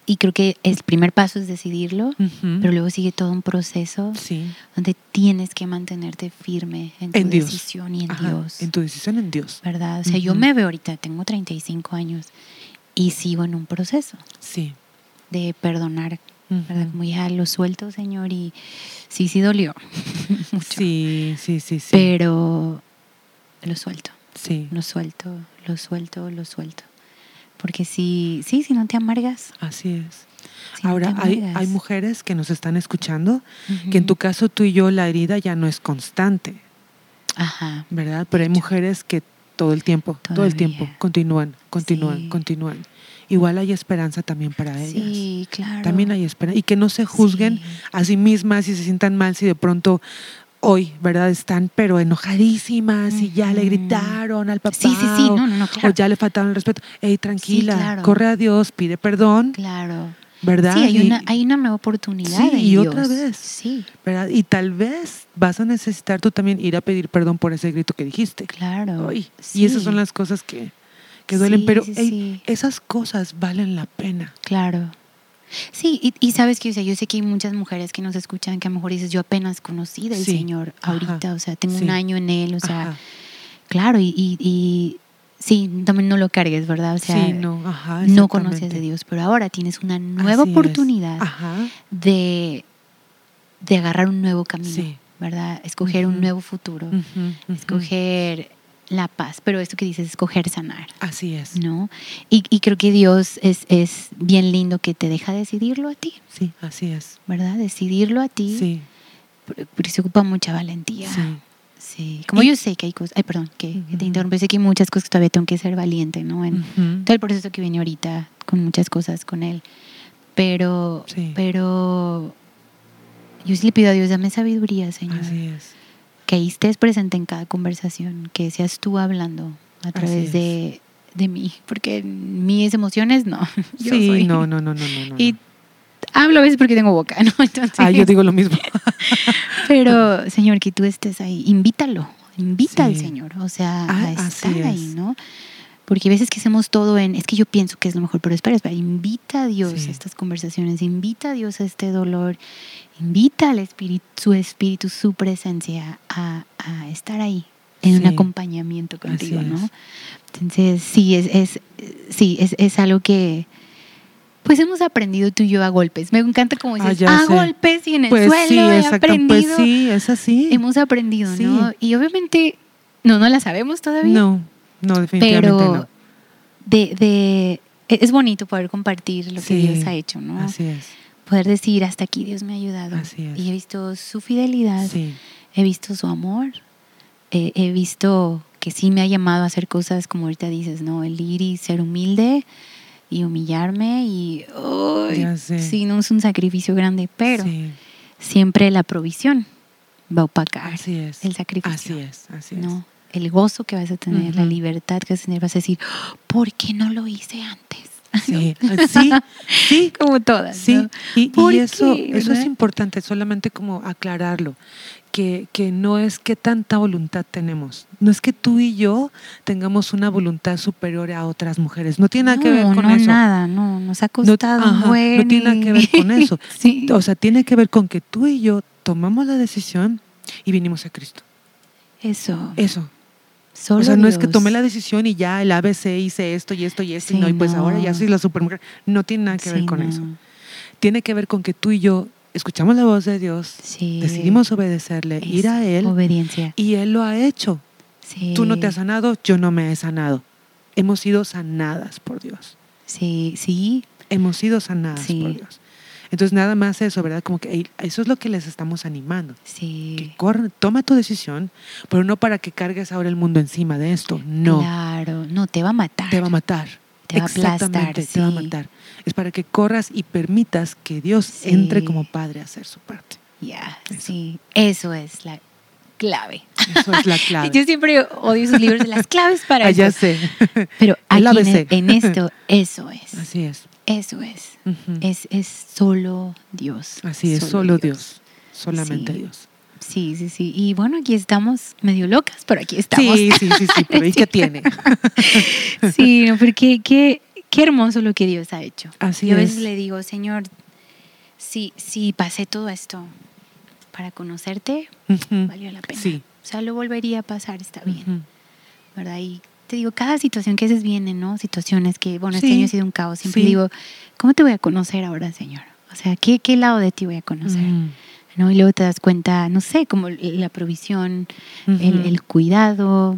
Speaker 1: Y creo que el primer paso es decidirlo, pero luego sigue todo un proceso donde tienes que mantenerte firme en tu decisión y en Dios.
Speaker 2: En tu decisión en Dios.
Speaker 1: ¿Verdad? O sea, yo me veo ahorita, tengo 35 años y sigo en un proceso.
Speaker 2: Sí.
Speaker 1: De perdonar. ¿verdad? Como ya lo suelto, Señor, y sí, sí dolió.
Speaker 2: Sí, sí, sí, sí.
Speaker 1: Pero lo suelto.
Speaker 2: Sí.
Speaker 1: Lo suelto, lo suelto, lo suelto. Porque si, sí, si no te amargas.
Speaker 2: Así es. Ahora, hay, hay, mujeres que nos están escuchando, que en tu caso tú y yo la herida ya no es constante.
Speaker 1: Ajá.
Speaker 2: ¿Verdad? Pero hay mujeres que todo el tiempo, todo el tiempo, continúan, continúan, continúan. Igual hay esperanza también para ellas.
Speaker 1: Sí, claro.
Speaker 2: También hay esperanza. Y que no se juzguen a sí mismas y se sientan mal si de pronto hoy, ¿verdad? Están pero enojadísimas y ya le gritaron al papá.
Speaker 1: Sí, sí, sí, no, no,
Speaker 2: O ya le faltaron el respeto. Ey, tranquila, corre a Dios, pide perdón.
Speaker 1: Claro.
Speaker 2: ¿Verdad?
Speaker 1: Sí, hay, una, hay una nueva oportunidad. Sí,
Speaker 2: y otra vez.
Speaker 1: Sí.
Speaker 2: ¿verdad? Y tal vez vas a necesitar tú también ir a pedir perdón por ese grito que dijiste.
Speaker 1: Claro.
Speaker 2: Y esas son las cosas que, que duelen, pero esas cosas valen la pena.
Speaker 1: Claro. Sí, y, sabes que, o sea, yo sé que hay muchas mujeres que nos escuchan que a lo mejor dices, yo apenas conocí del Señor ahorita, o sea, tengo un año en Él, o sea, claro, y, y, sí, también no lo cargues, ¿verdad? O sea,
Speaker 2: no,
Speaker 1: no conoces de Dios, pero ahora tienes una nueva oportunidad de, de agarrar un nuevo camino, ¿verdad? Escoger un nuevo futuro, escoger la paz, pero esto que dices, escoger sanar.
Speaker 2: Así es.
Speaker 1: ¿No? Y, creo que Dios es, es, bien lindo que te deja decidirlo a ti.
Speaker 2: Sí, así es.
Speaker 1: ¿Verdad? Decidirlo a ti.
Speaker 2: Sí.
Speaker 1: Porque se ocupa mucha valentía. Sí. Sí. Como yo sé que hay cosas, ay, perdón, que, te interrumpí, sé que hay muchas cosas que todavía tengo que ser valiente, ¿no? En todo el proceso que viene ahorita, con muchas cosas con él. Pero, pero yo sí le pido a Dios, dame sabiduría, Señor.
Speaker 2: Así es
Speaker 1: que ahí estés presente en cada conversación, que seas tú hablando a través de, de mí, porque mis emociones no. Yo
Speaker 2: sí,
Speaker 1: soy-
Speaker 2: no, no, no, no, no. no.
Speaker 1: Y hablo a veces porque tengo boca, ¿no? Entonces,
Speaker 2: Ah, yo digo lo mismo.
Speaker 1: pero, Señor, que tú estés ahí, invítalo, invita al. Señor, o sea,
Speaker 2: Ah,
Speaker 1: a estar ahí. ¿no? Porque a veces que hacemos todo en, es que yo pienso que es lo mejor, pero espera, espera, invita a Dios
Speaker 2: Sí.
Speaker 1: a estas conversaciones, invita a Dios a este dolor, invita al Espíritu, su Espíritu, su presencia a, a estar ahí en un acompañamiento contigo,
Speaker 2: Así
Speaker 1: ¿no?
Speaker 2: es.
Speaker 1: Entonces, sí, es, es, sí, es, es algo que pues hemos aprendido tú y yo a golpes. Me encanta como
Speaker 2: Ah,
Speaker 1: dices, a
Speaker 2: sé.
Speaker 1: golpes y en el
Speaker 2: Pues
Speaker 1: suelo
Speaker 2: sí,
Speaker 1: he
Speaker 2: exacto.
Speaker 1: aprendido.
Speaker 2: Pues sí, es así.
Speaker 1: Hemos aprendido,
Speaker 2: Sí.
Speaker 1: ¿no? Y obviamente, no, no la sabemos todavía.
Speaker 2: No, no, definitivamente
Speaker 1: pero
Speaker 2: no.
Speaker 1: de, de, e, es bonito poder compartir lo que
Speaker 2: Sí,
Speaker 1: Dios ha hecho, ¿no?
Speaker 2: Así es.
Speaker 1: Poder decir, hasta aquí Dios me ha ayudado.
Speaker 2: Así es.
Speaker 1: Y he visto su fidelidad,
Speaker 2: Sí,
Speaker 1: he visto su amor, eh, he visto que sí me ha llamado a hacer cosas como ahorita dices, ¿no? El ir y ser humilde y humillarme y, sí, no es un sacrificio grande, pero
Speaker 2: sí,
Speaker 1: siempre la provisión va a opacar
Speaker 2: así es.
Speaker 1: el sacrificio.
Speaker 2: Así es, así es.
Speaker 1: ¿no? El gozo que vas a tener, la libertad que vas a tener, vas a decir, ¿por qué no lo hice antes?
Speaker 2: Sí, sí, sí,
Speaker 1: Como todas.
Speaker 2: Sí,
Speaker 1: ¿no?
Speaker 2: y,
Speaker 1: ¿Por
Speaker 2: y eso,
Speaker 1: qué,
Speaker 2: eso es importante, solamente como aclararlo, que, que no es que tanta voluntad tenemos, no es que tú y yo tengamos una voluntad superior a otras mujeres, no tiene nada que ver
Speaker 1: No,
Speaker 2: con
Speaker 1: no,
Speaker 2: eso.
Speaker 1: nada, no, nos ha
Speaker 2: No,
Speaker 1: costado un
Speaker 2: ajá,
Speaker 1: buen
Speaker 2: no tiene nada que ver con eso.
Speaker 1: sí,
Speaker 2: O sea, tiene que ver con que tú y yo tomamos la decisión y vinimos a Cristo.
Speaker 1: eso.
Speaker 2: Eso.
Speaker 1: Solo
Speaker 2: o sea, no es que tomé la decisión y ya el ABC hice esto y esto y esto y no, y pues
Speaker 1: no.
Speaker 2: ahora ya soy la supermujer. No tiene nada que ver con
Speaker 1: no.
Speaker 2: eso. Tiene que ver con que tú y yo escuchamos la voz de Dios,
Speaker 1: Sí.
Speaker 2: decidimos obedecerle,
Speaker 1: Es
Speaker 2: ir a Él
Speaker 1: Obediencia.
Speaker 2: y Él lo ha hecho. Tú no te has sanado, yo no me he sanado. Hemos sido sanadas por Dios.
Speaker 1: Sí, sí,
Speaker 2: Hemos sido sanadas por Dios. Entonces nada más eso, ¿verdad? Como que eso es lo que les estamos animando. Que
Speaker 1: sí.
Speaker 2: corre- toma tu decisión, pero no para que cargues ahora el mundo encima de esto. No,
Speaker 1: Claro, no, te va a matar.
Speaker 2: te va a matar.
Speaker 1: Te va a aplastar,
Speaker 2: Exactamente, te va a
Speaker 1: sí.
Speaker 2: matar. Es para que corras y permitas que Dios
Speaker 1: Sí.
Speaker 2: entre como padre a hacer su parte.
Speaker 1: Ya,
Speaker 2: Eso.
Speaker 1: sí. Eso es la clave.
Speaker 2: Eso es la clave.
Speaker 1: Yo siempre odio esos libros de las claves para
Speaker 2: Ah, ya
Speaker 1: esto.
Speaker 2: sé.
Speaker 1: Pero aquí en, en esto, eso es.
Speaker 2: Así es.
Speaker 1: Eso es. Es, es solo Dios.
Speaker 2: Así es, solo Dios. Solamente
Speaker 1: Sí.
Speaker 2: Dios.
Speaker 1: Sí, sí, sí. Y bueno, aquí estamos medio locas, pero aquí estamos.
Speaker 2: Sí, sí, sí, sí, pero ¿y qué tiene?
Speaker 1: Sí, porque qué, qué hermoso lo que Dios ha hecho.
Speaker 2: Así
Speaker 1: Yo a veces
Speaker 2: es.
Speaker 1: le digo, Señor, si, si pasé todo esto para conocerte, valió la pena.
Speaker 2: Sí.
Speaker 1: O sea, lo volvería a pasar, está bien.
Speaker 2: Ujú.
Speaker 1: ¿verdad? Y te digo, cada situación que a veces viene, ¿no? Situaciones que, bueno, este
Speaker 2: Sí,
Speaker 1: año ha sido un caos. Siempre
Speaker 2: sí.
Speaker 1: digo, ¿cómo te voy a conocer ahora, Señor? O sea, ¿qué, qué lado de ti voy a conocer? ¿No? Y luego te das cuenta, no sé, como la provisión, el cuidado,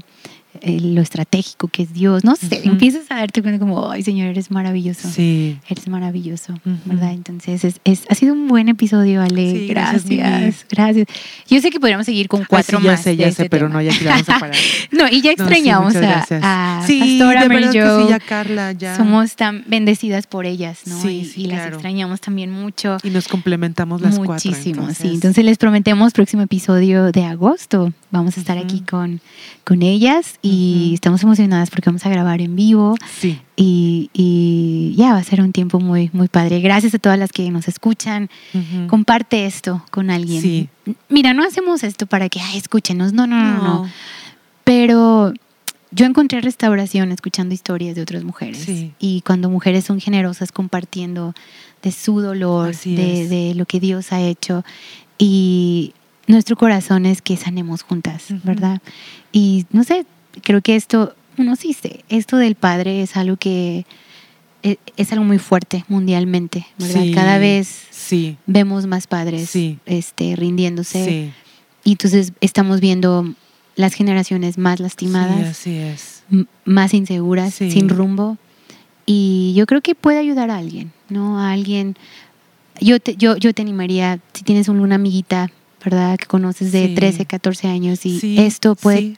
Speaker 1: el- lo estratégico que es Dios. No sé,
Speaker 2: Ujú.
Speaker 1: empiezas a darte cuenta como, ay, Señor, eres maravilloso.
Speaker 2: Sí.
Speaker 1: Eres maravilloso,
Speaker 2: Ujú.
Speaker 1: ¿verdad? Entonces, es, es- ha sido un buen episodio, Ale.
Speaker 2: Sí,
Speaker 1: gracias,
Speaker 2: gracias,
Speaker 1: gracias. Yo sé que podríamos seguir con
Speaker 2: Ah,
Speaker 1: cuatro
Speaker 2: sí, ya
Speaker 1: más.
Speaker 2: sé, ya
Speaker 1: este
Speaker 2: sé, pero
Speaker 1: tema.
Speaker 2: no, ya aquí la vamos a parar.
Speaker 1: No, y ya
Speaker 2: No, sí,
Speaker 1: extrañamos a, a Pastora
Speaker 2: de verdad que
Speaker 1: Jo.
Speaker 2: sí, ya Carla, ya.
Speaker 1: Somos tan bendecidas por ellas, ¿no?
Speaker 2: Sí,
Speaker 1: y y las
Speaker 2: claro.
Speaker 1: extrañamos también mucho.
Speaker 2: Y nos complementamos las cuatro.
Speaker 1: Muchísimo, sí. Entonces les prometemos próximo episodio de agosto. Vamos a estar
Speaker 2: Ujú.
Speaker 1: aquí con, con ellas y
Speaker 2: Ujú.
Speaker 1: estamos emocionadas porque vamos a grabar en vivo
Speaker 2: Sí.
Speaker 1: y, y ya va a ser un tiempo muy, muy padre. Gracias a todas las que nos escuchan. Comparte esto con alguien.
Speaker 2: Sí.
Speaker 1: Mira, no hacemos esto para que, ay, escúchenos. No, no, no, no.
Speaker 2: No.
Speaker 1: Pero yo encontré restauración escuchando historias de otras mujeres.
Speaker 2: Sí.
Speaker 1: Y cuando mujeres son generosas compartiendo de su dolor, de, de lo que Dios ha hecho. Y nuestro corazón es que sanemos juntas. ¿verdad? Y no sé, creo que esto, uno sí sé, esto del Padre es algo que e- es, algo muy fuerte mundialmente, ¿verdad?
Speaker 2: Sí.
Speaker 1: Cada vez
Speaker 2: Sí.
Speaker 1: vemos más padres
Speaker 2: Sí.
Speaker 1: este, rindiéndose. Y entonces estamos viendo las generaciones más lastimadas,
Speaker 2: así es.
Speaker 1: m- más inseguras, sin rumbo. Y yo creo que puede ayudar a alguien, ¿no? A alguien. Yo te, yo, yo te animaría, si tienes una amiguita, ¿verdad? Que conoces de
Speaker 2: Sí.
Speaker 1: 13, 14 años y esto puede.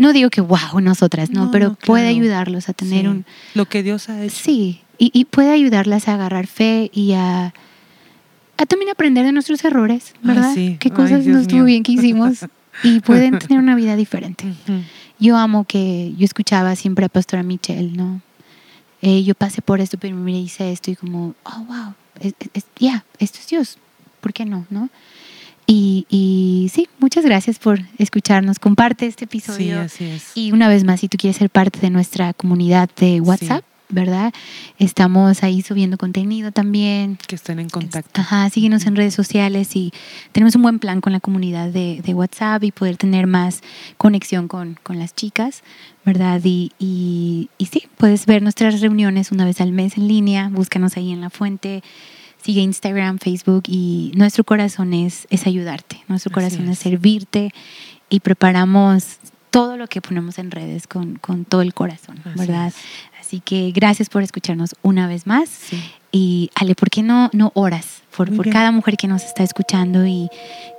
Speaker 1: No digo que wow, nosotras, ¿no?
Speaker 2: No,
Speaker 1: pero
Speaker 2: no,
Speaker 1: puede ayudarlos a tener
Speaker 2: Sí.
Speaker 1: un.
Speaker 2: Lo que Dios ha hecho.
Speaker 1: Sí, y, y puede ayudarlas a agarrar fe y a, a también aprender de nuestros errores,
Speaker 2: Ay,
Speaker 1: ¿verdad?
Speaker 2: sí.
Speaker 1: Qué
Speaker 2: Ay,
Speaker 1: cosas
Speaker 2: Dios
Speaker 1: no estuvo bien que hicimos y pueden tener una vida diferente. Yo amo que yo escuchaba siempre a Pastora Michelle, ¿no? Eh, yo pasé por esto, pero me hice esto y como, oh, wow, ya, esto es Dios, ¿por qué no? ¿no? Y, y, sí, muchas gracias por escucharnos. Comparte este episodio.
Speaker 2: Sí, así es.
Speaker 1: Y una vez más, si tú quieres ser parte de nuestra comunidad de WhatsApp, ¿verdad? Estamos ahí subiendo contenido también.
Speaker 2: Que estén en contacto.
Speaker 1: Ajá, síguenos en redes sociales y tenemos un buen plan con la comunidad de, de WhatsApp y poder tener más conexión con, con las chicas, ¿verdad? Y, y, y, sí, puedes ver nuestras reuniones una vez al mes en línea, búscanos ahí en la fuente, sigue Instagram, Facebook y nuestro corazón es, es ayudarte, nuestro corazón es. es servirte y preparamos todo lo que ponemos en redes con, con todo el corazón, ¿verdad?
Speaker 2: Es.
Speaker 1: Así que gracias por escucharnos una vez más.
Speaker 2: Sí.
Speaker 1: Y Ale, ¿por qué no, no oras por, por cada mujer que nos está escuchando y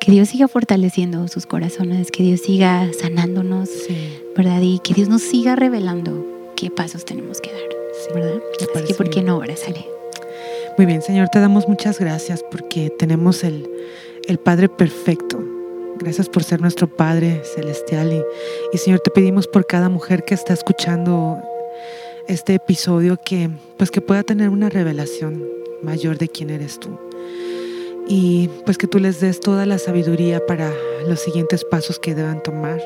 Speaker 1: que Dios siga fortaleciendo sus corazones, que Dios siga sanándonos,
Speaker 2: sí.
Speaker 1: ¿verdad? Y que Dios nos siga revelando qué pasos tenemos que dar,
Speaker 2: Sí,
Speaker 1: ¿verdad? Así que ¿por qué no oras, Ale?
Speaker 2: Muy bien, Señor, te damos muchas gracias porque tenemos el, el Padre perfecto. Gracias por ser nuestro Padre celestial y, y Señor, te pedimos por cada mujer que está escuchando este episodio que pues que pueda tener una revelación mayor de quién eres tú. Y pues que tú les des toda la sabiduría para los siguientes pasos que deban tomar,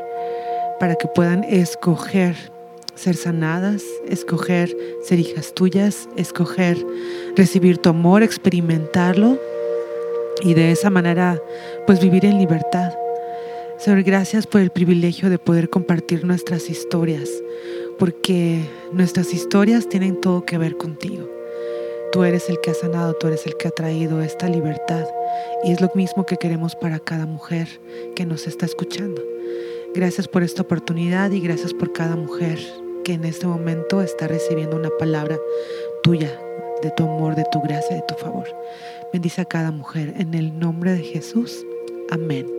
Speaker 2: para que puedan escoger ser sanadas, escoger ser hijas tuyas, escoger recibir tu amor, experimentarlo y de esa manera pues vivir en libertad. Señor, gracias por el privilegio de poder compartir nuestras historias, porque nuestras historias tienen todo que ver contigo. Tú eres el que ha sanado, tú eres el que ha traído esta libertad y es lo mismo que queremos para cada mujer que nos está escuchando. Gracias por esta oportunidad y gracias por cada mujer que en este momento está recibiendo una palabra tuya, de tu amor, de tu gracia, de tu favor. Bendice a cada mujer en el nombre de Jesús. Amén.